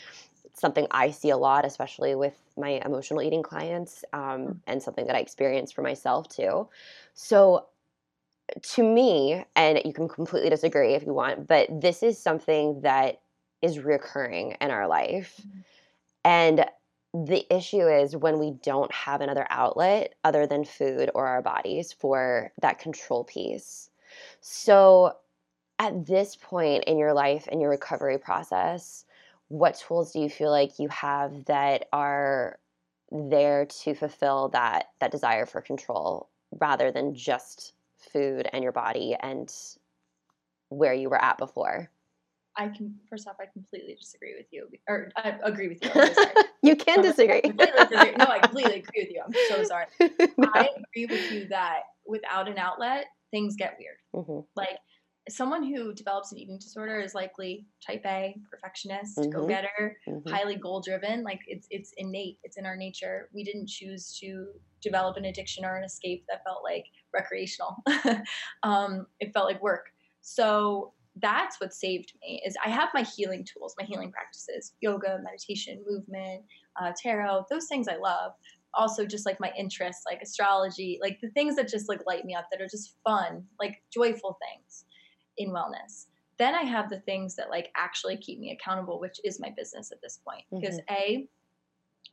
It's something i see a lot especially with my emotional eating clients um, mm. and something that i experience for myself too. So to me, and you can completely disagree if you want, but this is something that is recurring in our life. Mm-hmm. And the issue is when we don't have another outlet other than food or our bodies for that control piece. So, at this point in your life and your recovery process, what tools do you feel like you have that are there to fulfill that that desire for control rather than just food and your body and where you were at before? I can first off, I completely disagree with you, or I agree with you. you can disagree. disagree. No, I completely agree with you. I'm so sorry. no. I agree with you that without an outlet, things get weird. Mm-hmm. Like someone who develops an eating disorder is likely type A, perfectionist, mm-hmm. go-getter, mm-hmm. highly goal-driven. Like it's it's innate. It's in our nature. We didn't choose to develop an addiction or an escape that felt like recreational. um, it felt like work. So that's what saved me is I have my healing tools, my healing practices, yoga, meditation, movement, uh, tarot, those things I love. Also, just like my interests, like astrology, like the things that just like light me up, that are just fun, like joyful things in wellness. Then I have the things that like actually keep me accountable, which is my business at this point. Because mm-hmm. a,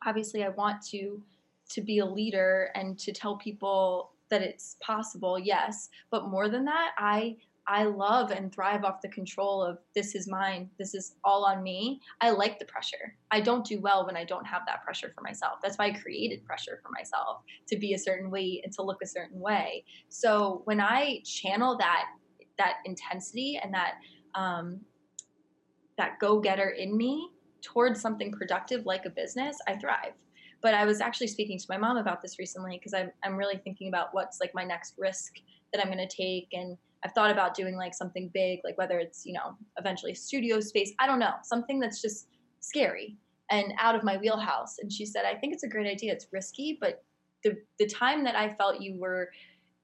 obviously, I want to to be a leader and to tell people that it's possible, yes. But more than that, I I love and thrive off the control of this is mine, this is all on me. I like the pressure. I don't do well when I don't have that pressure for myself. That's why I created pressure for myself to be a certain way and to look a certain way. So when I channel that that intensity and that um, that go getter in me, towards something productive like a business, I thrive. But I was actually speaking to my mom about this recently because I'm, I'm really thinking about what's like my next risk that I'm going to take. And I've thought about doing like something big, like whether it's, you know, eventually studio space, I don't know, something that's just scary and out of my wheelhouse. And she said, I think it's a great idea. It's risky, but the, the time that I felt you were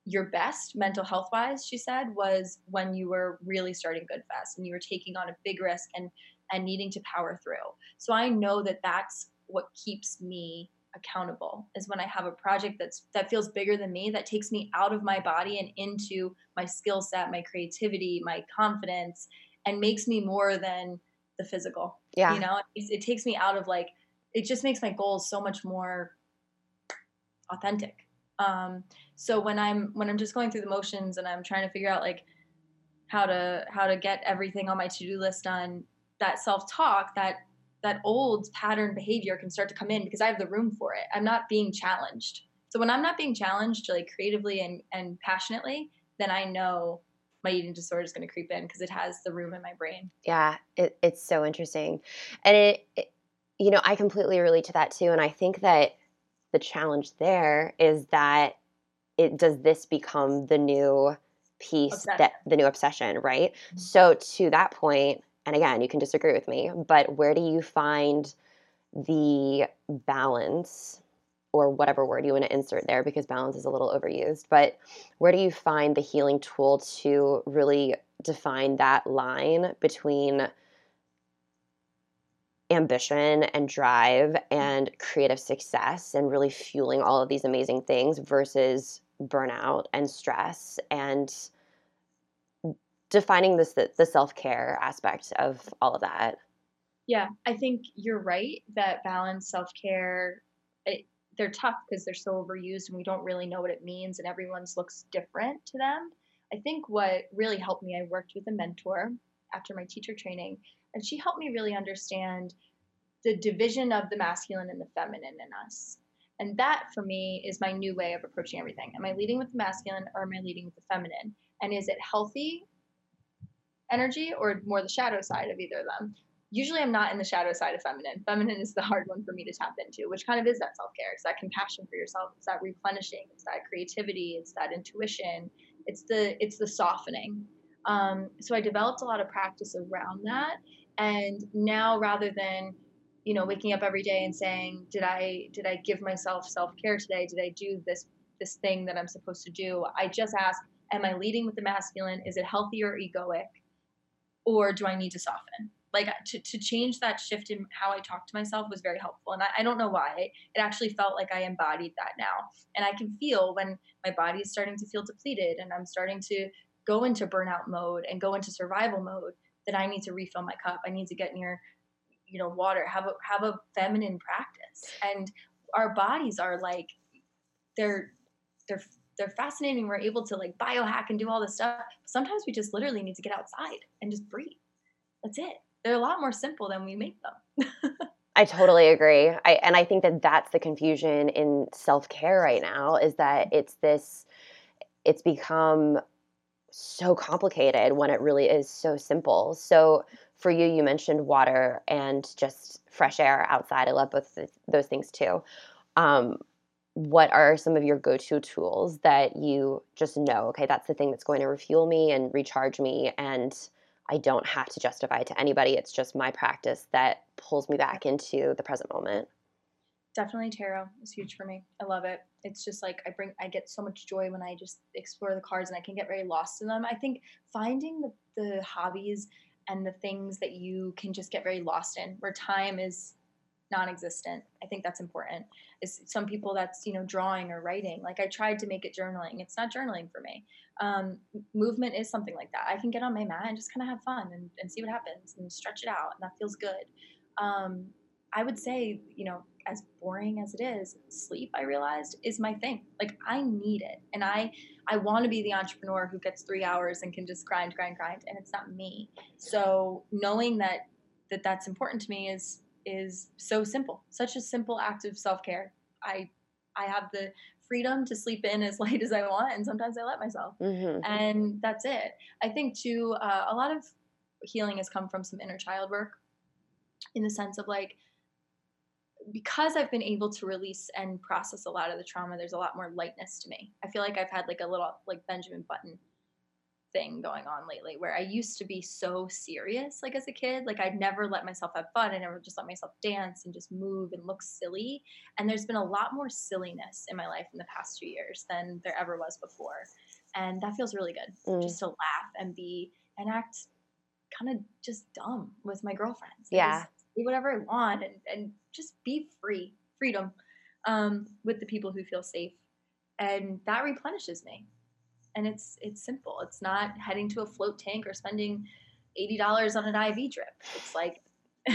your best mental health wise, she said, was when you were really starting Good Fest and you were taking on a big risk and and needing to power through. So I know that that's what keeps me accountable is when I have a project that's that feels bigger than me that takes me out of my body and into my skill set, my creativity, my confidence and makes me more than the physical. Yeah. You know, it, it takes me out of like it just makes my goals so much more authentic. Um, so when I'm when I'm just going through the motions and I'm trying to figure out like how to how to get everything on my to-do list done, that self-talk, that that old pattern behavior can start to come in because I have the room for it. I'm not being challenged. So when I'm not being challenged like creatively and, and passionately, then I know my eating disorder is going to creep in because it has the room in my brain. Yeah, it, it's so interesting. And it, it, you know, I completely relate to that too. And I think that the challenge there is that it does this become the new piece Obsession. that the new obsession, right? Mm-hmm. So to that point, and again, you can disagree with me, but where do you find the balance or whatever word you want to insert there because balance is a little overused, but where do you find the healing tool to really define that line between ambition and drive mm. and creative success and really fueling all of these amazing things versus burnout and stress and defining this the self-care aspect of all of that Yeah, I think you're right that balance, self care, they're tough because they're so overused and we don't really know what it means and everyone's looks different to them. I think what really helped me, I worked with a mentor after my teacher training, and she helped me really understand the division of the masculine and the feminine in us. And that for me is my new way of approaching everything. Am I leading with the masculine or am I leading with the feminine? And is it healthy energy or more the shadow side of either of them? Usually I'm not in the shadow side of feminine. Feminine is the hard one for me to tap into, which kind of is that self care. It's that compassion for yourself. It's that replenishing. It's that creativity. It's that intuition. It's the it's the softening. Um, so I developed a lot of practice around that. And now rather than you know waking up every day and saying did i did i give myself self-care today? Did i do this this thing that i'm supposed to do? I just ask am i leading with the masculine? Is it healthy or egoic? Or do i need to soften? Like to, to change that shift in how i talk to myself was very helpful. And I, I don't know why. It actually felt like i embodied that now. And i can feel when my body is starting to feel depleted and i'm starting to go into burnout mode and go into survival mode that i need to refill my cup. I need to get near you know water. Have a have a feminine practice. And our bodies are like they're they're they're fascinating. We're able to like biohack and do all this stuff. Sometimes we just literally need to get outside and just breathe. That's it. They're a lot more simple than we make them. I totally agree. I and I think that that's the confusion in self-care right now is that mm-hmm. it's this it's become so complicated when it really is so simple. So for you you mentioned water and just fresh air outside. I love both those things too. Um, what are some of your go-to tools that you just know okay that's the thing that's going to refuel me and recharge me and I don't have to justify it to anybody. It's just my practice that pulls me back into the present moment. Definitely tarot is huge for me. I love it. It's just like I bring I get so much joy when I just explore the cards and I can get very lost in them. I think finding the, the hobbies and the things that you can just get very lost in where time is non-existent i think that's important is some people that's you know drawing or writing like i tried to make it journaling it's not journaling for me um, movement is something like that i can get on my mat and just kind of have fun and, and see what happens and stretch it out and that feels good um, i would say you know as boring as it is sleep i realized is my thing like i need it and i i want to be the entrepreneur who gets three hours and can just grind grind grind and it's not me so knowing that that that's important to me is is so simple. Such a simple act of self-care. I I have the freedom to sleep in as late as I want and sometimes I let myself. Mm-hmm. And that's it. I think too uh, a lot of healing has come from some inner child work. in the sense of like because I've been able to release and process a lot of the trauma, there's a lot more lightness to me. I feel like I've had like a little like Benjamin Button thing going on lately where I used to be so serious like as a kid. Like I'd never let myself have fun. I never just let myself dance and just move and look silly. And there's been a lot more silliness in my life in the past two years than there ever was before. And that feels really good. Mm. Just to laugh and be and act kind of just dumb with my girlfriends. Yeah. Do whatever I want and, and just be free, freedom um, with the people who feel safe. And that replenishes me and it's it's simple. It's not heading to a float tank or spending eighty dollars on an IV drip. It's like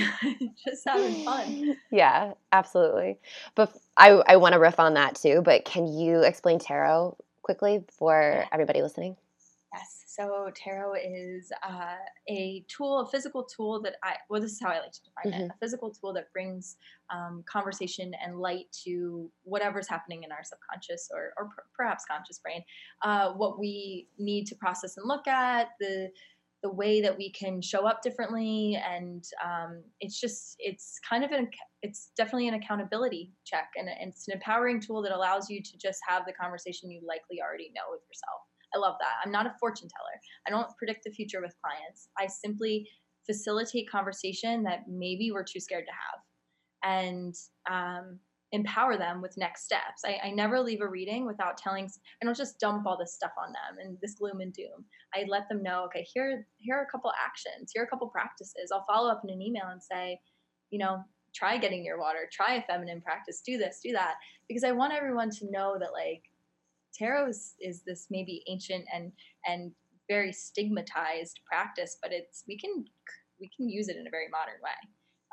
just having fun. Yeah, absolutely. But I I want to riff on that too. But can you explain tarot quickly for yeah. everybody listening? So tarot is uh, a tool, a physical tool that I well, this is how I like to define mm-hmm. it: a physical tool that brings um, conversation and light to whatever's happening in our subconscious or, or per- perhaps conscious brain. Uh, what we need to process and look at the the way that we can show up differently and um, it's just it's kind of an it's definitely an accountability check and it's an empowering tool that allows you to just have the conversation you likely already know with yourself I love that. I'm not a fortune teller. I don't predict the future with clients. I simply facilitate conversation that maybe we're too scared to have and um, empower them with next steps. I, I, never leave a reading without telling, I don't just dump all this stuff on them and this gloom and doom. I let them know, okay, here, here are a couple actions, here are a couple practices. I'll follow up in an email and say, you know, try getting your water, try a feminine practice, do this, do that. Because I want everyone to know that, like, tarot is, is this maybe ancient and and very stigmatized practice, but it's we can we can use it in a very modern way,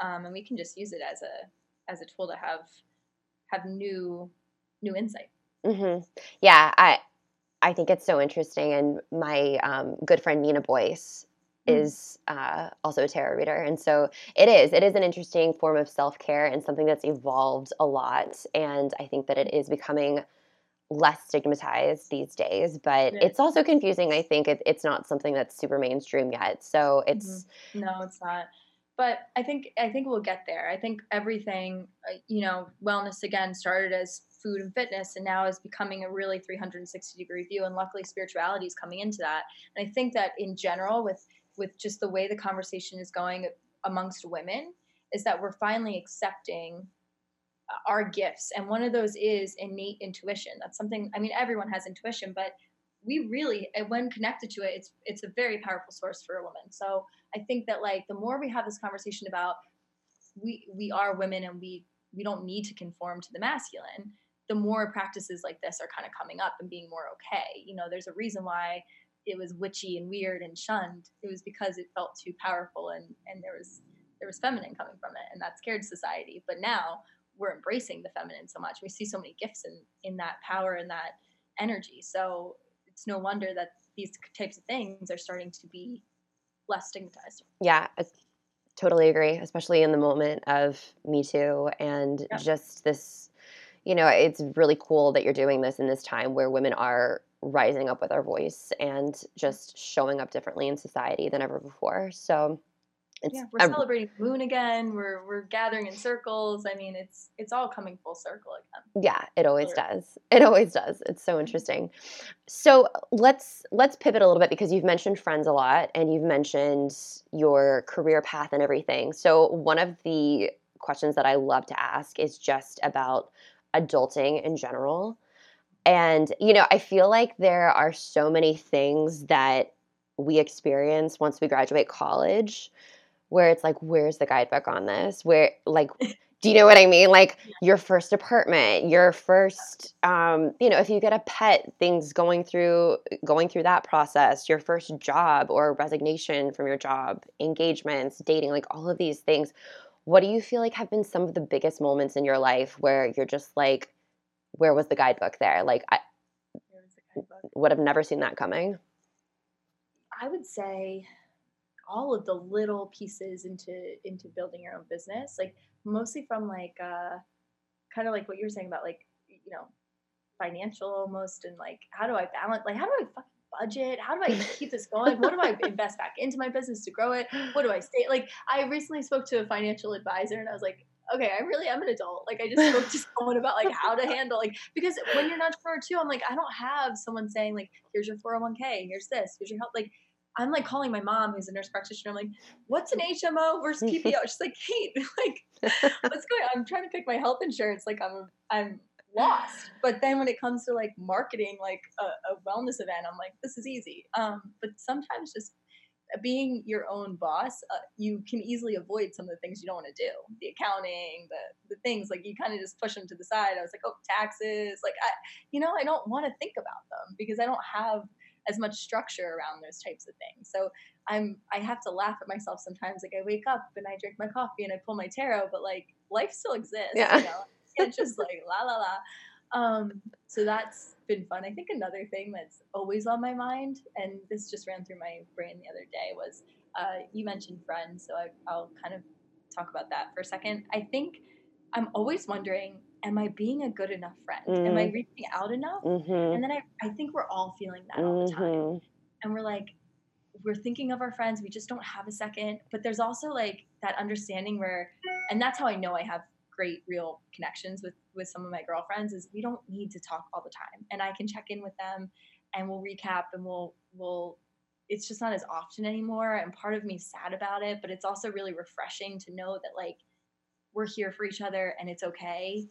um, and we can just use it as a as a tool to have have new new insight. Mm-hmm. Yeah, I I think it's so interesting, and my um, good friend Nina Boyce mm-hmm. is uh, also a tarot reader, and so it is. It is an interesting form of self care and something that's evolved a lot, and I think that it is becoming less stigmatized these days but yeah. it's also confusing i think it, it's not something that's super mainstream yet so it's mm-hmm. no it's not but i think i think we'll get there i think everything uh, you know wellness again started as food and fitness and now is becoming a really 360 degree view and luckily spirituality is coming into that and i think that in general with with just the way the conversation is going amongst women is that we're finally accepting our gifts and one of those is innate intuition. That's something i mean everyone has intuition but we really eh, when connected to it it's it's a very powerful source for a woman. So i think that like the more we have this conversation about we we are women and we we don't need to conform to the masculine the more practices like this are kind of coming up and being more okay. You know there's a reason why it was witchy and weird and shunned. It was because it felt too powerful and and there was there was feminine coming from it and that scared society. But now we're embracing the feminine so much. We see so many gifts in in that power and that energy. So it's no wonder that these types of things are starting to be less stigmatized. Yeah, I totally agree, especially in the moment of Me Too and yeah. just this. You know, it's really cool that you're doing this in this time where women are rising up with our voice and just showing up differently in society than ever before. So it's, yeah, we're celebrating moon again. We're we're gathering in circles. I mean, it's it's all coming full circle again. Yeah, it always does. It always does. It's so interesting. So let's let's pivot a little bit because you've mentioned friends a lot and you've mentioned your career path and everything. So one of the questions that I love to ask is just about adulting in general. And you know, I feel like there are so many things that we experience once we graduate college where it's like, where's the guidebook on this? Where, like, do you know what I mean? Like your first apartment, your first, um, you know, if you get a pet, things going through going through that process, your first job or resignation from your job, engagements, dating, like all of these things. What do you feel like have been some of the biggest moments in your life where you're just like, where was the guidebook there? Like, I would have never seen that coming. I would say all of the little pieces into into building your own business like mostly from like uh kind of like what you were saying about like you know financial almost and like how do i balance like how do i fucking budget? How do I keep this going? What do I invest back into my business to grow it? What do I say? Like, I recently spoke to a financial advisor and I was like, okay, I really am an adult. Like, I just spoke to someone about like how to handle, like, because when you're an entrepreneur too, I'm like, I don't have someone saying, like, here's your 401k, here's this, here's your help. Like, I'm like calling my mom, who's a nurse practitioner. I'm like, what's an HMO versus PPO? She's like, Kate, like, what's going on? I'm trying to pick my health insurance. Like, I'm, I'm lost. But then when it comes to like marketing, like a, a wellness event, I'm like, this is easy. Um, but sometimes just being your own boss, uh, you can easily avoid some of the things you don't want to do. The accounting, the the things like you kind of just push them to the side. I was like, oh, taxes, like I, you know, I don't want to think about them because I don't have as much structure around those types of things. So I'm I have to laugh at myself sometimes. Like I wake up and I drink my coffee and I pull my tarot, but like life still exists. Yeah. You know? It's just like la la la. Um, so that's been fun. I think another thing that's always on my mind, and this just ran through my brain the other day, was uh, you mentioned friends. So I, I'll kind of talk about that for a second. I think I'm always wondering, am I being a good enough friend? Mm. Am I mm. reaching out enough? Mm-hmm. And then I, I think we're all feeling that all the time. Mm-hmm. And we're like, we're thinking of our friends, we just don't have a second. But there's also like that understanding where, and that's how I know I have great real connections with with some of my girlfriends is we don't need to talk all the time and i can check in with them and we'll recap and we'll we'll it's just not as often anymore and part of me is sad about it but it's also really refreshing to know that like we're here for each other and it's okay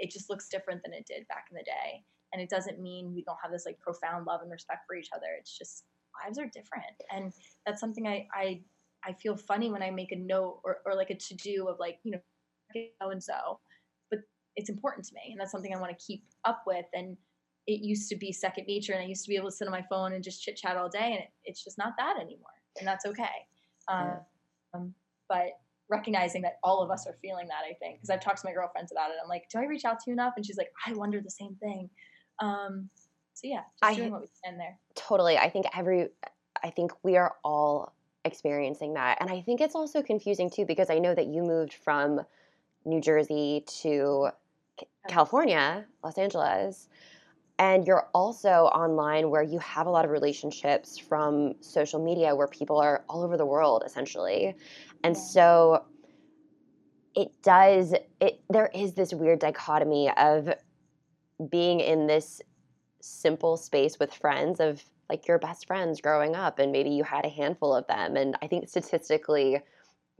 it just looks different than it did back in the day and it doesn't mean we don't have this like profound love and respect for each other it's just lives are different and that's something i i i feel funny when i make a note or, or like a to-do of like you know so and so, but it's important to me, and that's something I want to keep up with. And it used to be second nature, and I used to be able to sit on my phone and just chit chat all day, and it, it's just not that anymore, and that's okay. Um, yeah. but recognizing that all of us are feeling that, I think, because I've talked to my girlfriends about it. I'm like, do I reach out to you enough? And she's like, I wonder the same thing. Um, so yeah, just doing what we can there. Totally. I think every, I think we are all experiencing that. And I think it's also confusing too, because I know that you moved from New Jersey to California, Los Angeles. And you're also online where you have a lot of relationships from social media where people are all over the world essentially. And yeah. so it does it there is this weird dichotomy of being in this simple space with friends of like your best friends growing up and maybe you had a handful of them and I think statistically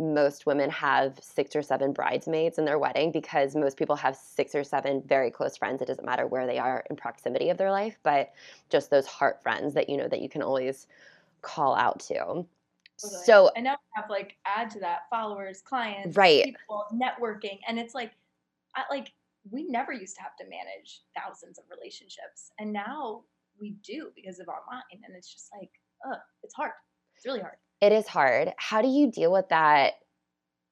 most women have six or seven bridesmaids in their wedding because most people have six or seven very close friends. It doesn't matter where they are in proximity of their life, but just those heart friends that you know that you can always call out to. Totally. So and now I have like add to that followers, clients, right, people, networking, and it's like, I, like we never used to have to manage thousands of relationships, and now we do because of online, and it's just like, ugh, it's hard. It's really hard. It is hard. How do you deal with that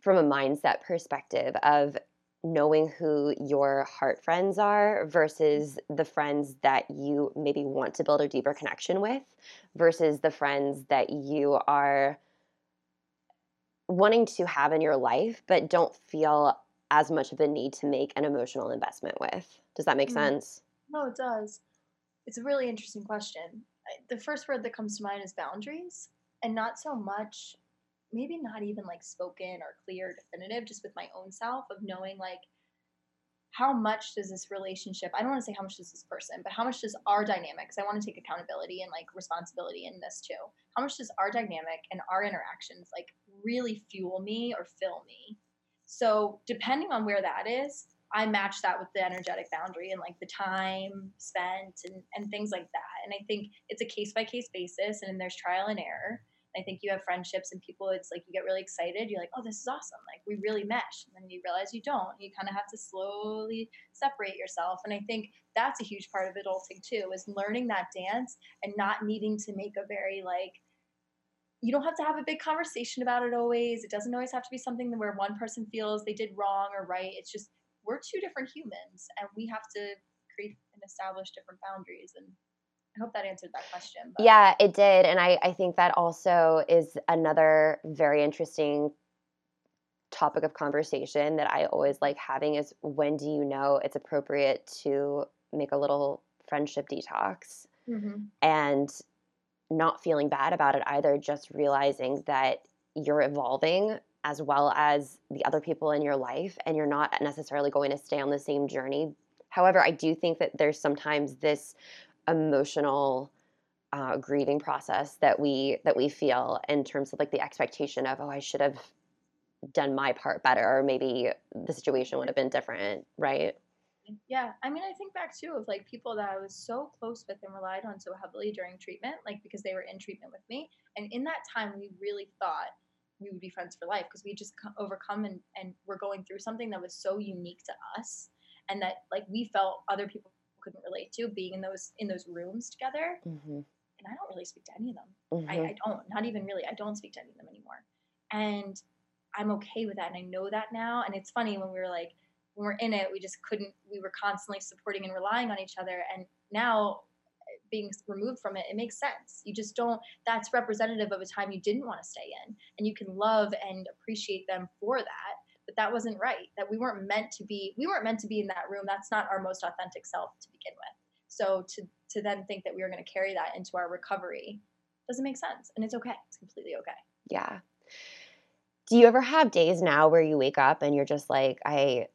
from a mindset perspective of knowing who your heart friends are versus the friends that you maybe want to build a deeper connection with versus the friends that you are wanting to have in your life but don't feel as much of a need to make an emotional investment with. Does that make mm-hmm. sense? No, it does. It's a really interesting question. The first word that comes to mind is boundaries and not so much maybe not even like spoken or clear definitive just with my own self of knowing like how much does this relationship i don't want to say how much does this person but how much does our dynamics i want to take accountability and like responsibility in this too how much does our dynamic and our interactions like really fuel me or fill me? So depending on where that is i match that with the energetic boundary and like the time spent and, and things like that and i think it's a case by case basis and there's trial and error I think you have friendships and people, it's like you get really excited. You're like, oh, this is awesome. Like, we really mesh. And then you realize you don't. You kind of have to slowly separate yourself. And I think that's a huge part of adulting too, is learning that dance and not needing to make a very like, you don't have to have a big conversation about it always. It doesn't always have to be something where one person feels they did wrong or right. It's just we're two different humans and we have to create and establish different boundaries and I hope that answered that question. But. Yeah, it did. And I, I think that also is another very interesting topic of conversation that I always like having is when do you know it's appropriate to make a little friendship detox? Mm-hmm. And not feeling bad about it either, just realizing that you're evolving as well as the other people in your life and you're not necessarily going to stay on the same journey. However, I do think that there's sometimes this emotional uh, grieving process that we that we feel in terms of like the expectation of oh I should have done my part better or maybe the situation would have been different, right? Yeah, I mean, I think back too of like people that I was so close with and relied on so heavily during treatment, like because they were in treatment with me. And in that time, we really thought we would be friends for life because we just overcome and, and we're going through something that was so unique to us and that like we felt other people couldn't relate to being in those in those rooms together. Mm-hmm. And I don't really speak to any of them. Mm-hmm. I, I don't, not even really. I don't speak to any of them anymore. And I'm okay with that. And I know that now. And it's funny when we were like, when we're in it, we just couldn't, we were constantly supporting and relying on each other. And now being removed from it, it makes sense. You just don't, that's representative of a time you didn't want to stay in. And you can love and appreciate them for that. But that wasn't right. That we weren't meant to be, we weren't meant to be in that room. That's not our most authentic self to begin with. So to, to then think that we were going to carry that into our recovery doesn't make sense. And it's okay. It's completely okay. Yeah. Do you ever have days now where you wake up and you're just like, I,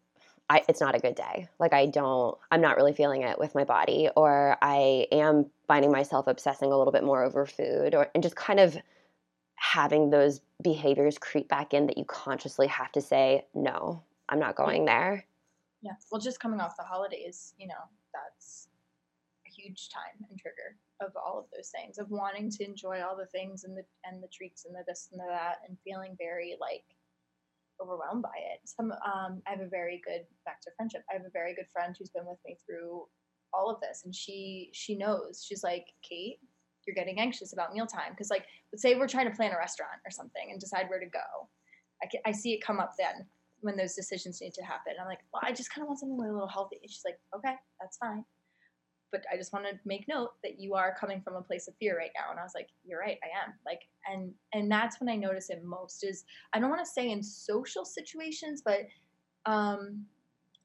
I, it's not a good day. Like I don't, I'm not really feeling it with my body, or I am finding myself obsessing a little bit more over food, or and just kind of having those behaviors creep back in that you consciously have to say, no, I'm not going there. Yeah. Well, just coming off the holidays, you know, that's a huge time and trigger of all of those things of wanting to enjoy all the things and the and the treats and the this and the that and feeling very like overwhelmed by it. Some um, I have a very good back to friendship. I have a very good friend who's been with me through all of this, and she she knows. She's like, Kate, you're getting anxious about mealtime because like let's say we're trying to plan a restaurant or something and decide where to go. I, can, I see it come up then when those decisions need to happen. I'm like, well, I just kind of want something a little healthy. And she's like, okay, that's fine but I just want to make note that you are coming from a place of fear right now. And I was like, you're right, I am. Like, and and that's when I notice it most is I don't want to say in social situations, but um,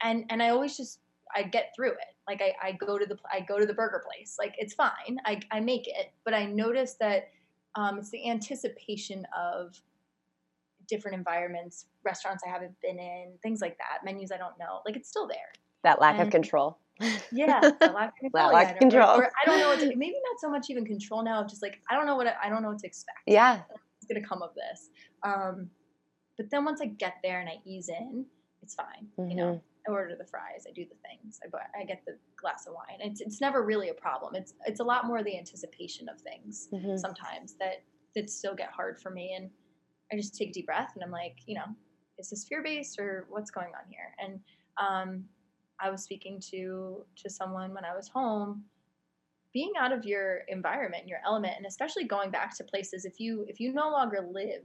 and and I always just I get through it. Like I, I go to the I go to the burger place. Like it's fine. I I make it, but I notice that um, it's the anticipation of different environments, restaurants I haven't been in, things like that, menus I don't know. Like it's still there. That lack and, of control yeah, lack of control. lack of control. Or, or, I don't know what to, maybe not so much even control now. Just like I don't know what I, I don't know what to expect. Yeah, it's gonna come of this. Um, but then once I get there and I ease in, it's fine. Mm-hmm. You know, mm-hmm. I order the fries, I do the things, I buy, I get the glass of wine. It's it's never really a problem. It's it's a lot more the anticipation of things mm-hmm. sometimes that that still get hard for me. And I just take a deep breath and I'm like, you know, is this fear based or what's going on here? And um, I was speaking to to someone when I was home being out of your environment, your element and especially going back to places if you if you no longer live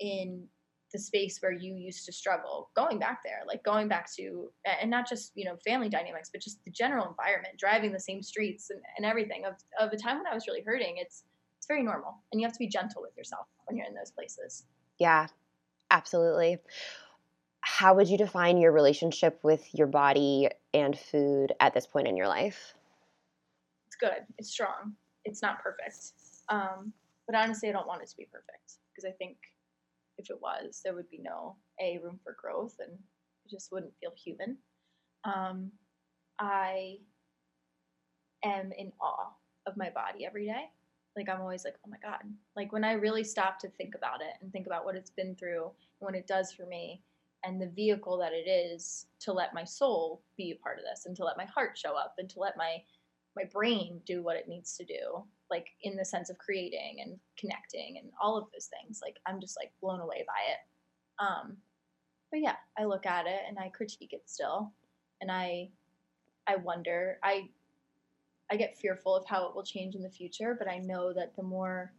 in the space where you used to struggle going back there like going back to and not just you know family dynamics but just the general environment driving the same streets and, and everything of, of a time when i was really hurting it's it's very normal and you have to be gentle with yourself when you're in those places yeah absolutely how would you define your relationship with your body and food at this point in your life? It's good. It's strong. It's not perfect. Um, but honestly, I don't want it to be perfect because I think if it was, there would be no a room for growth, and it just wouldn't feel human. Um, I am in awe of my body every day. Like I'm always like, oh my god. Like when I really stop to think about it and think about what it's been through and what it does for me, and the vehicle that it is to let my soul be a part of this and to let my heart show up and to let my my brain do what it needs to do like in the sense of creating and connecting and all of those things like i'm just like blown away by it um but yeah i look at it and i critique it still and i i wonder i i get fearful of how it will change in the future but i know that the more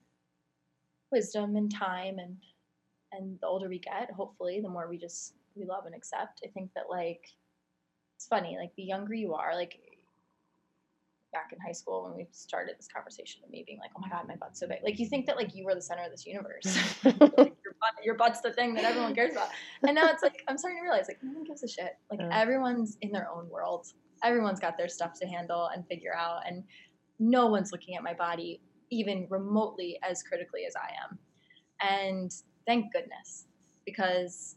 wisdom and time and and the older we get, hopefully, the more we just we love and accept. I think that like it's funny, like the younger you are, like back in high school when we started this conversation of me being like, oh my god, my butt's so big. Like you think that like you were the center of this universe. like, your, butt, your butt's the thing that everyone cares about. And now it's like I'm starting to realize like no one gives a shit. Like mm. everyone's in their own world. Everyone's got their stuff to handle and figure out, and no one's looking at my body even remotely as critically as I am. And thank goodness, because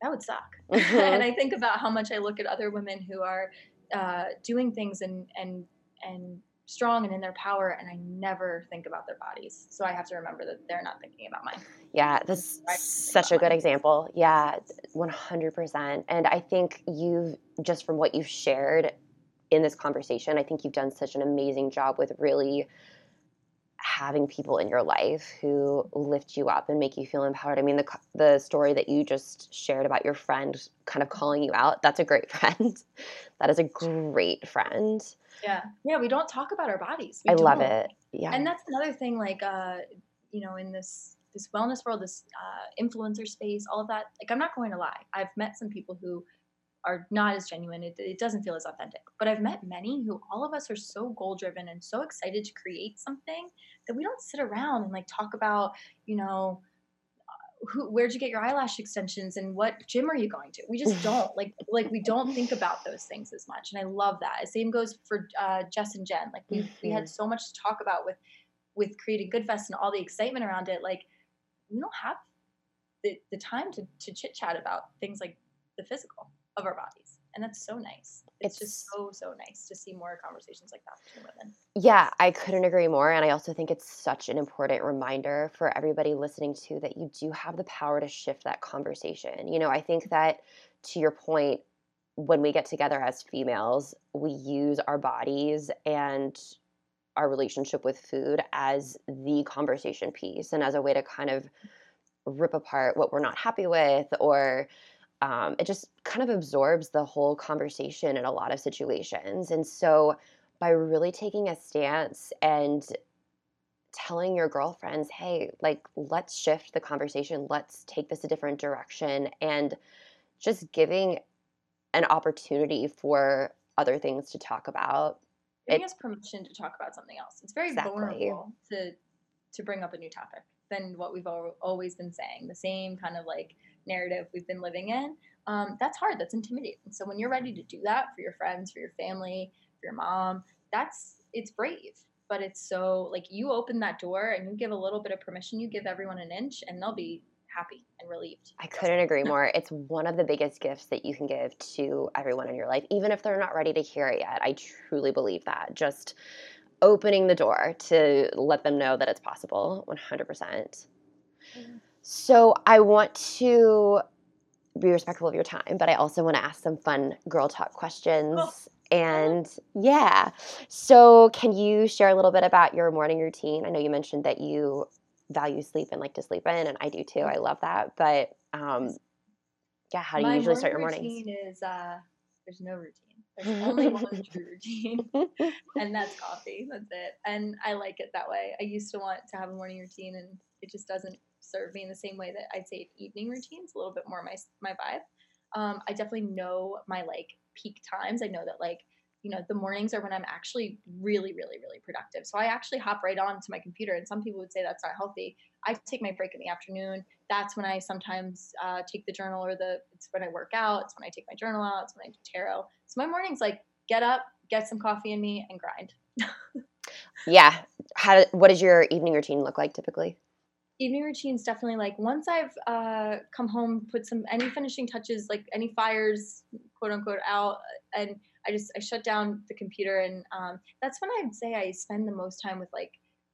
that would suck. Mm-hmm. and I think about how much I look at other women who are uh, doing things and and and strong and in their power and I never think about their bodies. So I have to remember that they're not thinking about mine. Yeah, that's such a good mine. example. Yeah, 100%. And I think you've just from what you've shared in this conversation, I think you've done such an amazing job with really having people in your life who lift you up and make you feel empowered. I mean, the the story that you just shared about your friend kind of calling you out, that's a great friend. that is a great friend. Yeah. Yeah, we don't talk about our bodies. We I don't. love it. Yeah. And that's another thing like uh you know, in this this wellness world, this uh, influencer space, all of that. Like, I'm not going to lie. I've met some people who are not as genuine. It, it doesn't feel as authentic. But I've met many who all of us are so goal driven and so excited to create something that we don't sit around and like talk about, you know, uh, who where'd you get your eyelash extensions and what gym are you going to we just don't like like we don't think about those things as much and i love that the same goes for uh, jess and jen like we, mm-hmm. we had mm-hmm. so much to talk about with with creating good fest and all the excitement around it like we don't have the, the time to, to chit chat about things like the physical of our bodies. And that's so nice. It's, it's, just so, so nice to see more conversations like that between women. Yeah, I couldn't agree more. And I also think it's such an important reminder for everybody listening to that you do have the power to shift that conversation. You know, I think that to your point, when we get together as females, we use our bodies and our relationship with food as the conversation piece and as a way to kind of rip apart what we're not happy with or um, it just kind of absorbs the whole conversation in a lot of situations. And so, by really taking a stance and telling your girlfriends, hey, like, let's shift the conversation, let's take this a different direction, and just giving an opportunity for other things to talk about. Giving it, us permission to talk about something else. It's very exactly. vulnerable to to bring up a new topic than what we've always been saying. The same kind of like narrative we've been living in, um, that's hard. That's intimidating. So when you're ready to do that for your friends, for your family, for your mom, that's it's brave. But it's so like you open that door and you give a little bit of permission. You give everyone an inch, and they'll be happy and relieved. I couldn't agree more. It's one of the biggest gifts that you can give to everyone in your life, even if they're not ready to hear it yet. I truly believe that. Just opening the door to let them know that it's possible 100%. Mm-hmm. So I want to be respectful of your time, but I also want to ask some fun girl talk questions. Oh. And yeah, so can you share a little bit about your morning routine? I know you mentioned that you value sleep and like to sleep in, and I do too. I love that. But um, yeah, how do you My usually start your mornings? routine is uh, there's no routine. There's only one true routine, and that's coffee. That's it. And I like it that way. I used to want to have a morning routine, and it just doesn't serve me in the same way that I'd say evening routines, a little bit more my my vibe. Um, I definitely know my like peak times. I know that like you know the mornings are when I'm actually really really really productive. So I actually hop right on to my computer, and some people would say that's not healthy. I take my break in the afternoon. That's when I sometimes uh, take the journal or the. It's when I work out. It's when I take my journal out. It's when I do tarot. So my mornings like get up, get some coffee in me, and grind. yeah. How? What does your evening routine look like typically? Evening routines definitely like once I've uh, come home, put some any finishing touches, like any fires, quote unquote, out, and I just I shut down the computer, and um, that's when I'd say I spend the most time with like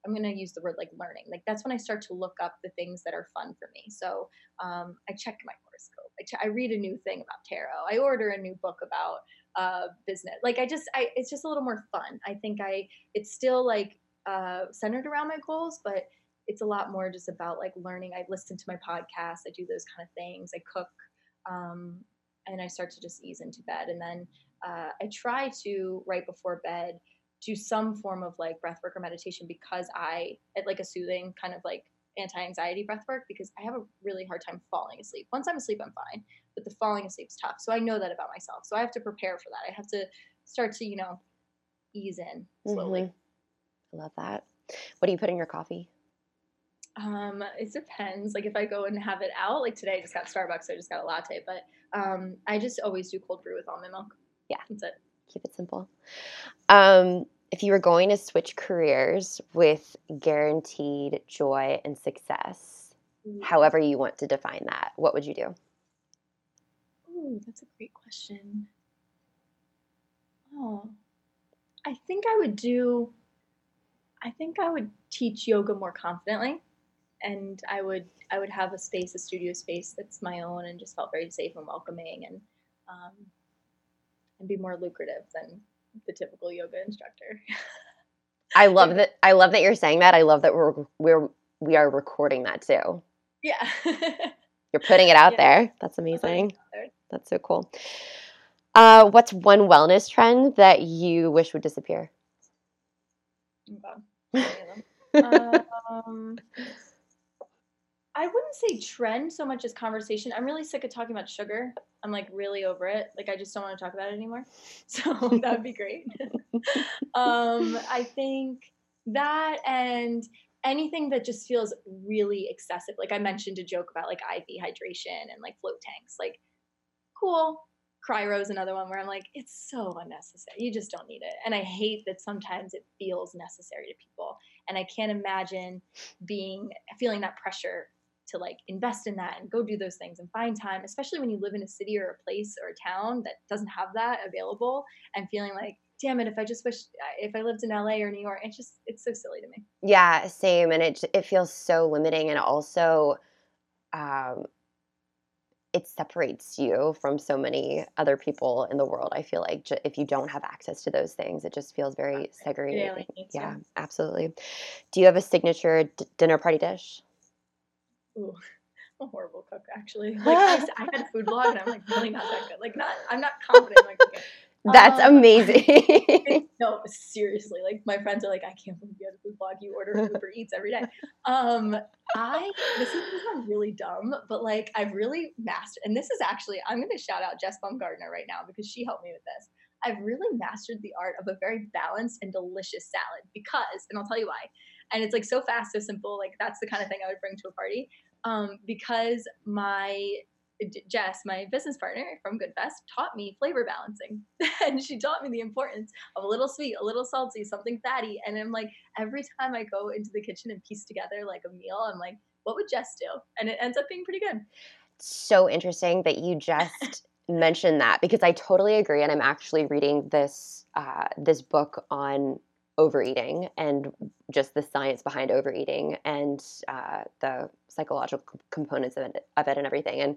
I'm gonna use the word like learning. Like that's when I start to look up the things that are fun for me. So um, I check my horoscope. I, ch- I read a new thing about tarot. I order a new book about uh, business. Like I just I it's just a little more fun. I think I it's still like uh, centered around my goals, but it's a lot more just about like learning. I listen to my podcast, I do those kind of things, I cook, um, and I start to just ease into bed. And then uh, I try to, right before bed, do some form of like breath work or meditation because I, like a soothing kind of like anti-anxiety breath work because I have a really hard time falling asleep. Once I'm asleep, I'm fine, but the falling asleep's tough. So I know that about myself. So I have to prepare for that. I have to start to, you know, ease in slowly. Mm-hmm. I love that. What do you put in your coffee? Um, it depends. Like if I go and have it out, like today I just got Starbucks, so I just got a latte. But um, I just always do cold brew with almond milk. Yeah, that's it. Keep it simple. Um, if you were going to switch careers with guaranteed joy and success, however you want to define that, what would you do? Ooh, that's a great question. Oh, I think I would do. I think I would teach yoga more confidently, and I would I would have a space, a studio space that's my own, and just felt very safe and welcoming, and um, and be more lucrative than the typical yoga instructor. I love that. I love that you're saying that. I love that we're we're we are recording that too. Yeah. you're putting it out yeah. there. That's amazing. That's so cool. Uh, what's one wellness trend that you wish would disappear? um, I wouldn't say trend so much as conversation. I'm really sick of talking about sugar. I'm like really over it. Like I just don't want to talk about it anymore. So that would be great. um, I think that and anything that just feels really excessive. Like I mentioned a joke about like IV hydration and like float tanks. Like cool. Cryo is another one where I'm like, it's so unnecessary. You just don't need it. And I hate that sometimes it feels necessary to people. And I can't imagine being feeling that pressure to like invest in that and go do those things and find time, especially when you live in a city or a place or a town that doesn't have that available and feeling like, damn it, if I just wish if I lived in LA or New York, it's just it's so silly to me. Yeah, same. And it it feels so limiting and also um it separates you from so many other people in the world. I feel like if you don't have access to those things, it just feels very segregated. Yeah, absolutely. Do you have a signature d- dinner party dish? Ooh, I'm a horrible cook, actually. Like I, I, had a food blog, and I'm like really not that good. Like not, I'm not confident. Like okay. That's um, amazing. no, seriously. Like my friends are like, I can't believe you have a food blog. You order Uber Eats every day. Um, I this is really dumb, but like I've really mastered. And this is actually I'm going to shout out Jess Baumgardner right now because she helped me with this. I've really mastered the art of a very balanced and delicious salad because, and I'll tell you why. And it's like so fast, so simple. Like that's the kind of thing I would bring to a party. Um, because my Jess, my business partner from Goodfest, taught me flavor balancing. and she taught me the importance of a little sweet, a little salty, something fatty. And I'm like, every time I go into the kitchen and piece together like a meal, I'm like, what would Jess do? And it ends up being pretty good. So interesting that you just mentioned that because I totally agree. And I'm actually reading this uh, this book on overeating and just the science behind overeating and uh, the psychological components of it, of it and everything. And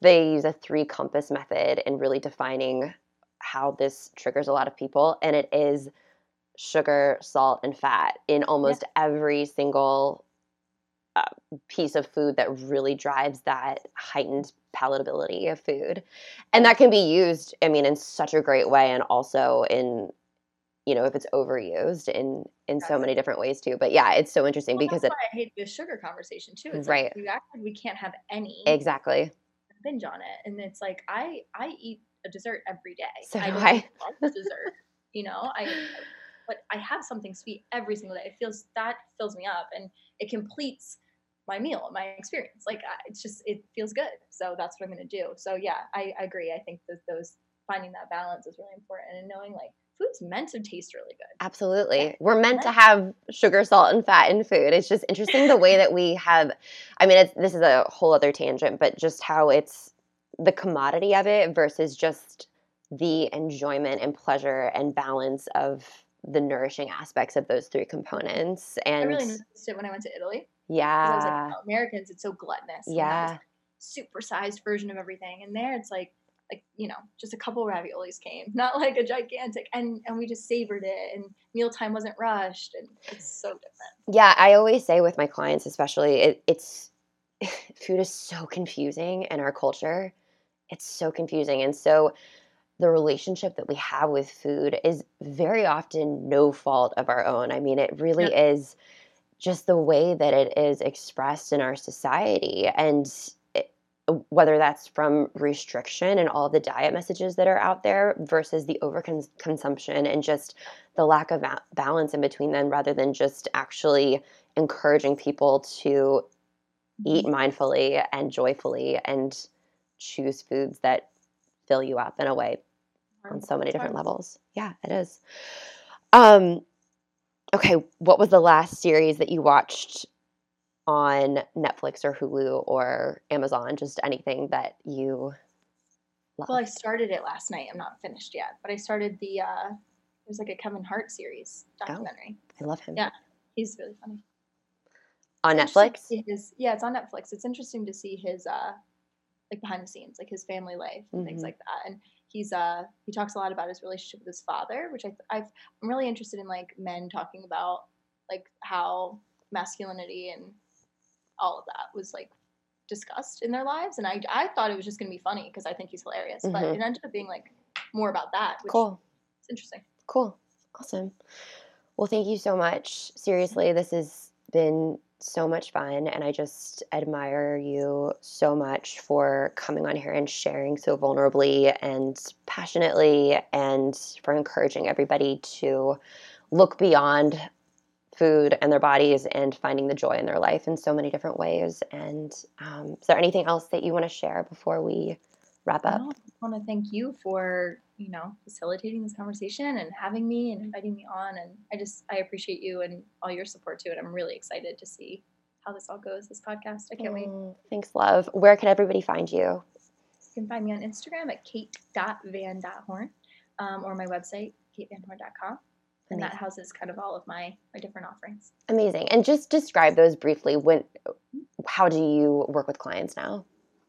they use a three compass method in really defining how this triggers a lot of people. And it is sugar, salt, and fat in almost yeah. every single uh, piece of food that really drives that heightened palatability of food. And that can be used, I mean, in such a great way and also in you know if it's overused in in so many different ways too but yeah it's so interesting well, because it, i hate the sugar conversation too it's right. like we can't have any exactly. binge on it and it's like i i eat a dessert every day. So i do I. love dessert you know i but i have something sweet every single day it feels that fills me up and it completes my meal my experience like it's just it feels good so that's what i'm going to do so yeah I, I agree i think that those finding that balance is really important and knowing like food's meant to taste really good. Absolutely. We're meant to have sugar, salt, and fat in food. It's just interesting the way that we have, I mean, this is a whole other tangent, but just how it's the commodity of it versus just the enjoyment and pleasure and balance of the nourishing aspects of those three components. And I really noticed it when I went to Italy. Yeah. I was like, oh, Americans, it's so gluttonous. Yeah. Supersized version of everything. And there it's like, like you know just a couple raviolis came not like a gigantic and and we just savored it and mealtime wasn't rushed and it's so different. Yeah i always say with my clients especially it, it's food is so confusing in our culture. It's so confusing and so the relationship that we have with food is very often no fault of our own. I mean it really yeah. is just the way that it is expressed in our society and whether that's from restriction and all the diet messages that are out there versus the overconsumption and just the lack of balance in between them rather than just actually encouraging people to eat mm-hmm. mindfully and joyfully and choose foods that fill you up in a way on so many different levels. Yeah, it is. Um, okay, what was the last series that you watched on Netflix or Hulu or Amazon? Just anything that you love. Well, I started it last night. I'm not finished yet, but I started the uh there's like a Kevin Hart series Oh. documentary. I love him. Yeah. He's really funny. On It's Netflix? His, yeah, it's on Netflix. It's interesting to see his uh like behind the scenes, like his family life and things Mhm. like that. And he's uh he talks a lot about his relationship with his father, which I I've I'm really interested in like men talking about like how masculinity and all of that was like discussed in their lives. And I I thought it was just gonna be funny because I think he's hilarious, but Mhm. it ended up being like more about that, which Cool. is interesting. Cool. Awesome. Well, thank you so much. Seriously, this has been so much fun. And I just admire you so much for coming on here and sharing so vulnerably and passionately and for encouraging everybody to look beyond food and their bodies and finding the joy in their life in so many different ways. And um, is there anything else that you want to share before we wrap up? I want to thank you for you know facilitating this conversation and having me and inviting me on. And I just I appreciate you and all your support too. And I'm really excited to see how this all goes. This podcast. I can't wait. Oh, thanks, love. Where can everybody find you? You can find me on Instagram at kate.van.horn um, or my website katevanhorn.com. And that houses kind of all of my my different offerings. Amazing. And just describe those briefly. When, how do you work with clients now?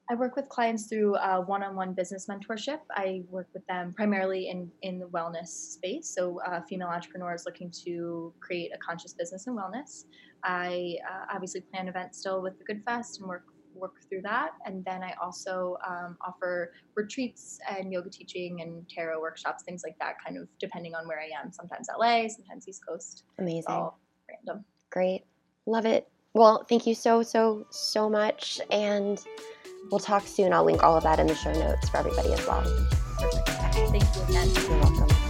I work with clients through uh, one-on-one business mentorship. I work with them primarily in in the wellness space, so uh, female entrepreneurs looking to create a conscious business in wellness. I uh, obviously plan events still with the Good Fest and work work through that, and then I also um, offer retreats and yoga teaching and tarot workshops, things like that, kind of depending on where I am. Sometimes LA, sometimes East Coast. It's Amazing. all random. Great. Love it. Well, thank you so, so, so much. And we'll talk soon. I'll link all of that in the show notes for everybody as well. Perfect. Thank you again. You're welcome.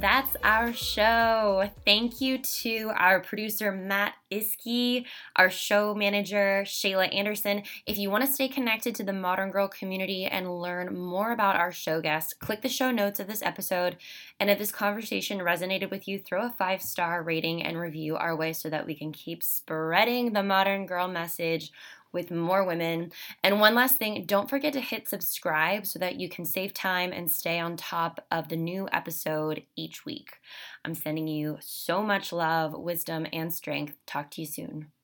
That's our show. Thank you to our producer, Matt Iskey, our show manager, Shayla Anderson. If you want to stay connected to the Modern Girl community and learn more about our show guests, click the show notes of this episode. And if this conversation resonated with you, throw a five star rating and review our way so that we can keep spreading the Modern Girl message with more women. And one last thing, don't forget to hit subscribe so that you can save time and stay on top of the new episode each week. I'm sending you so much love, wisdom, and strength. Talk to you soon.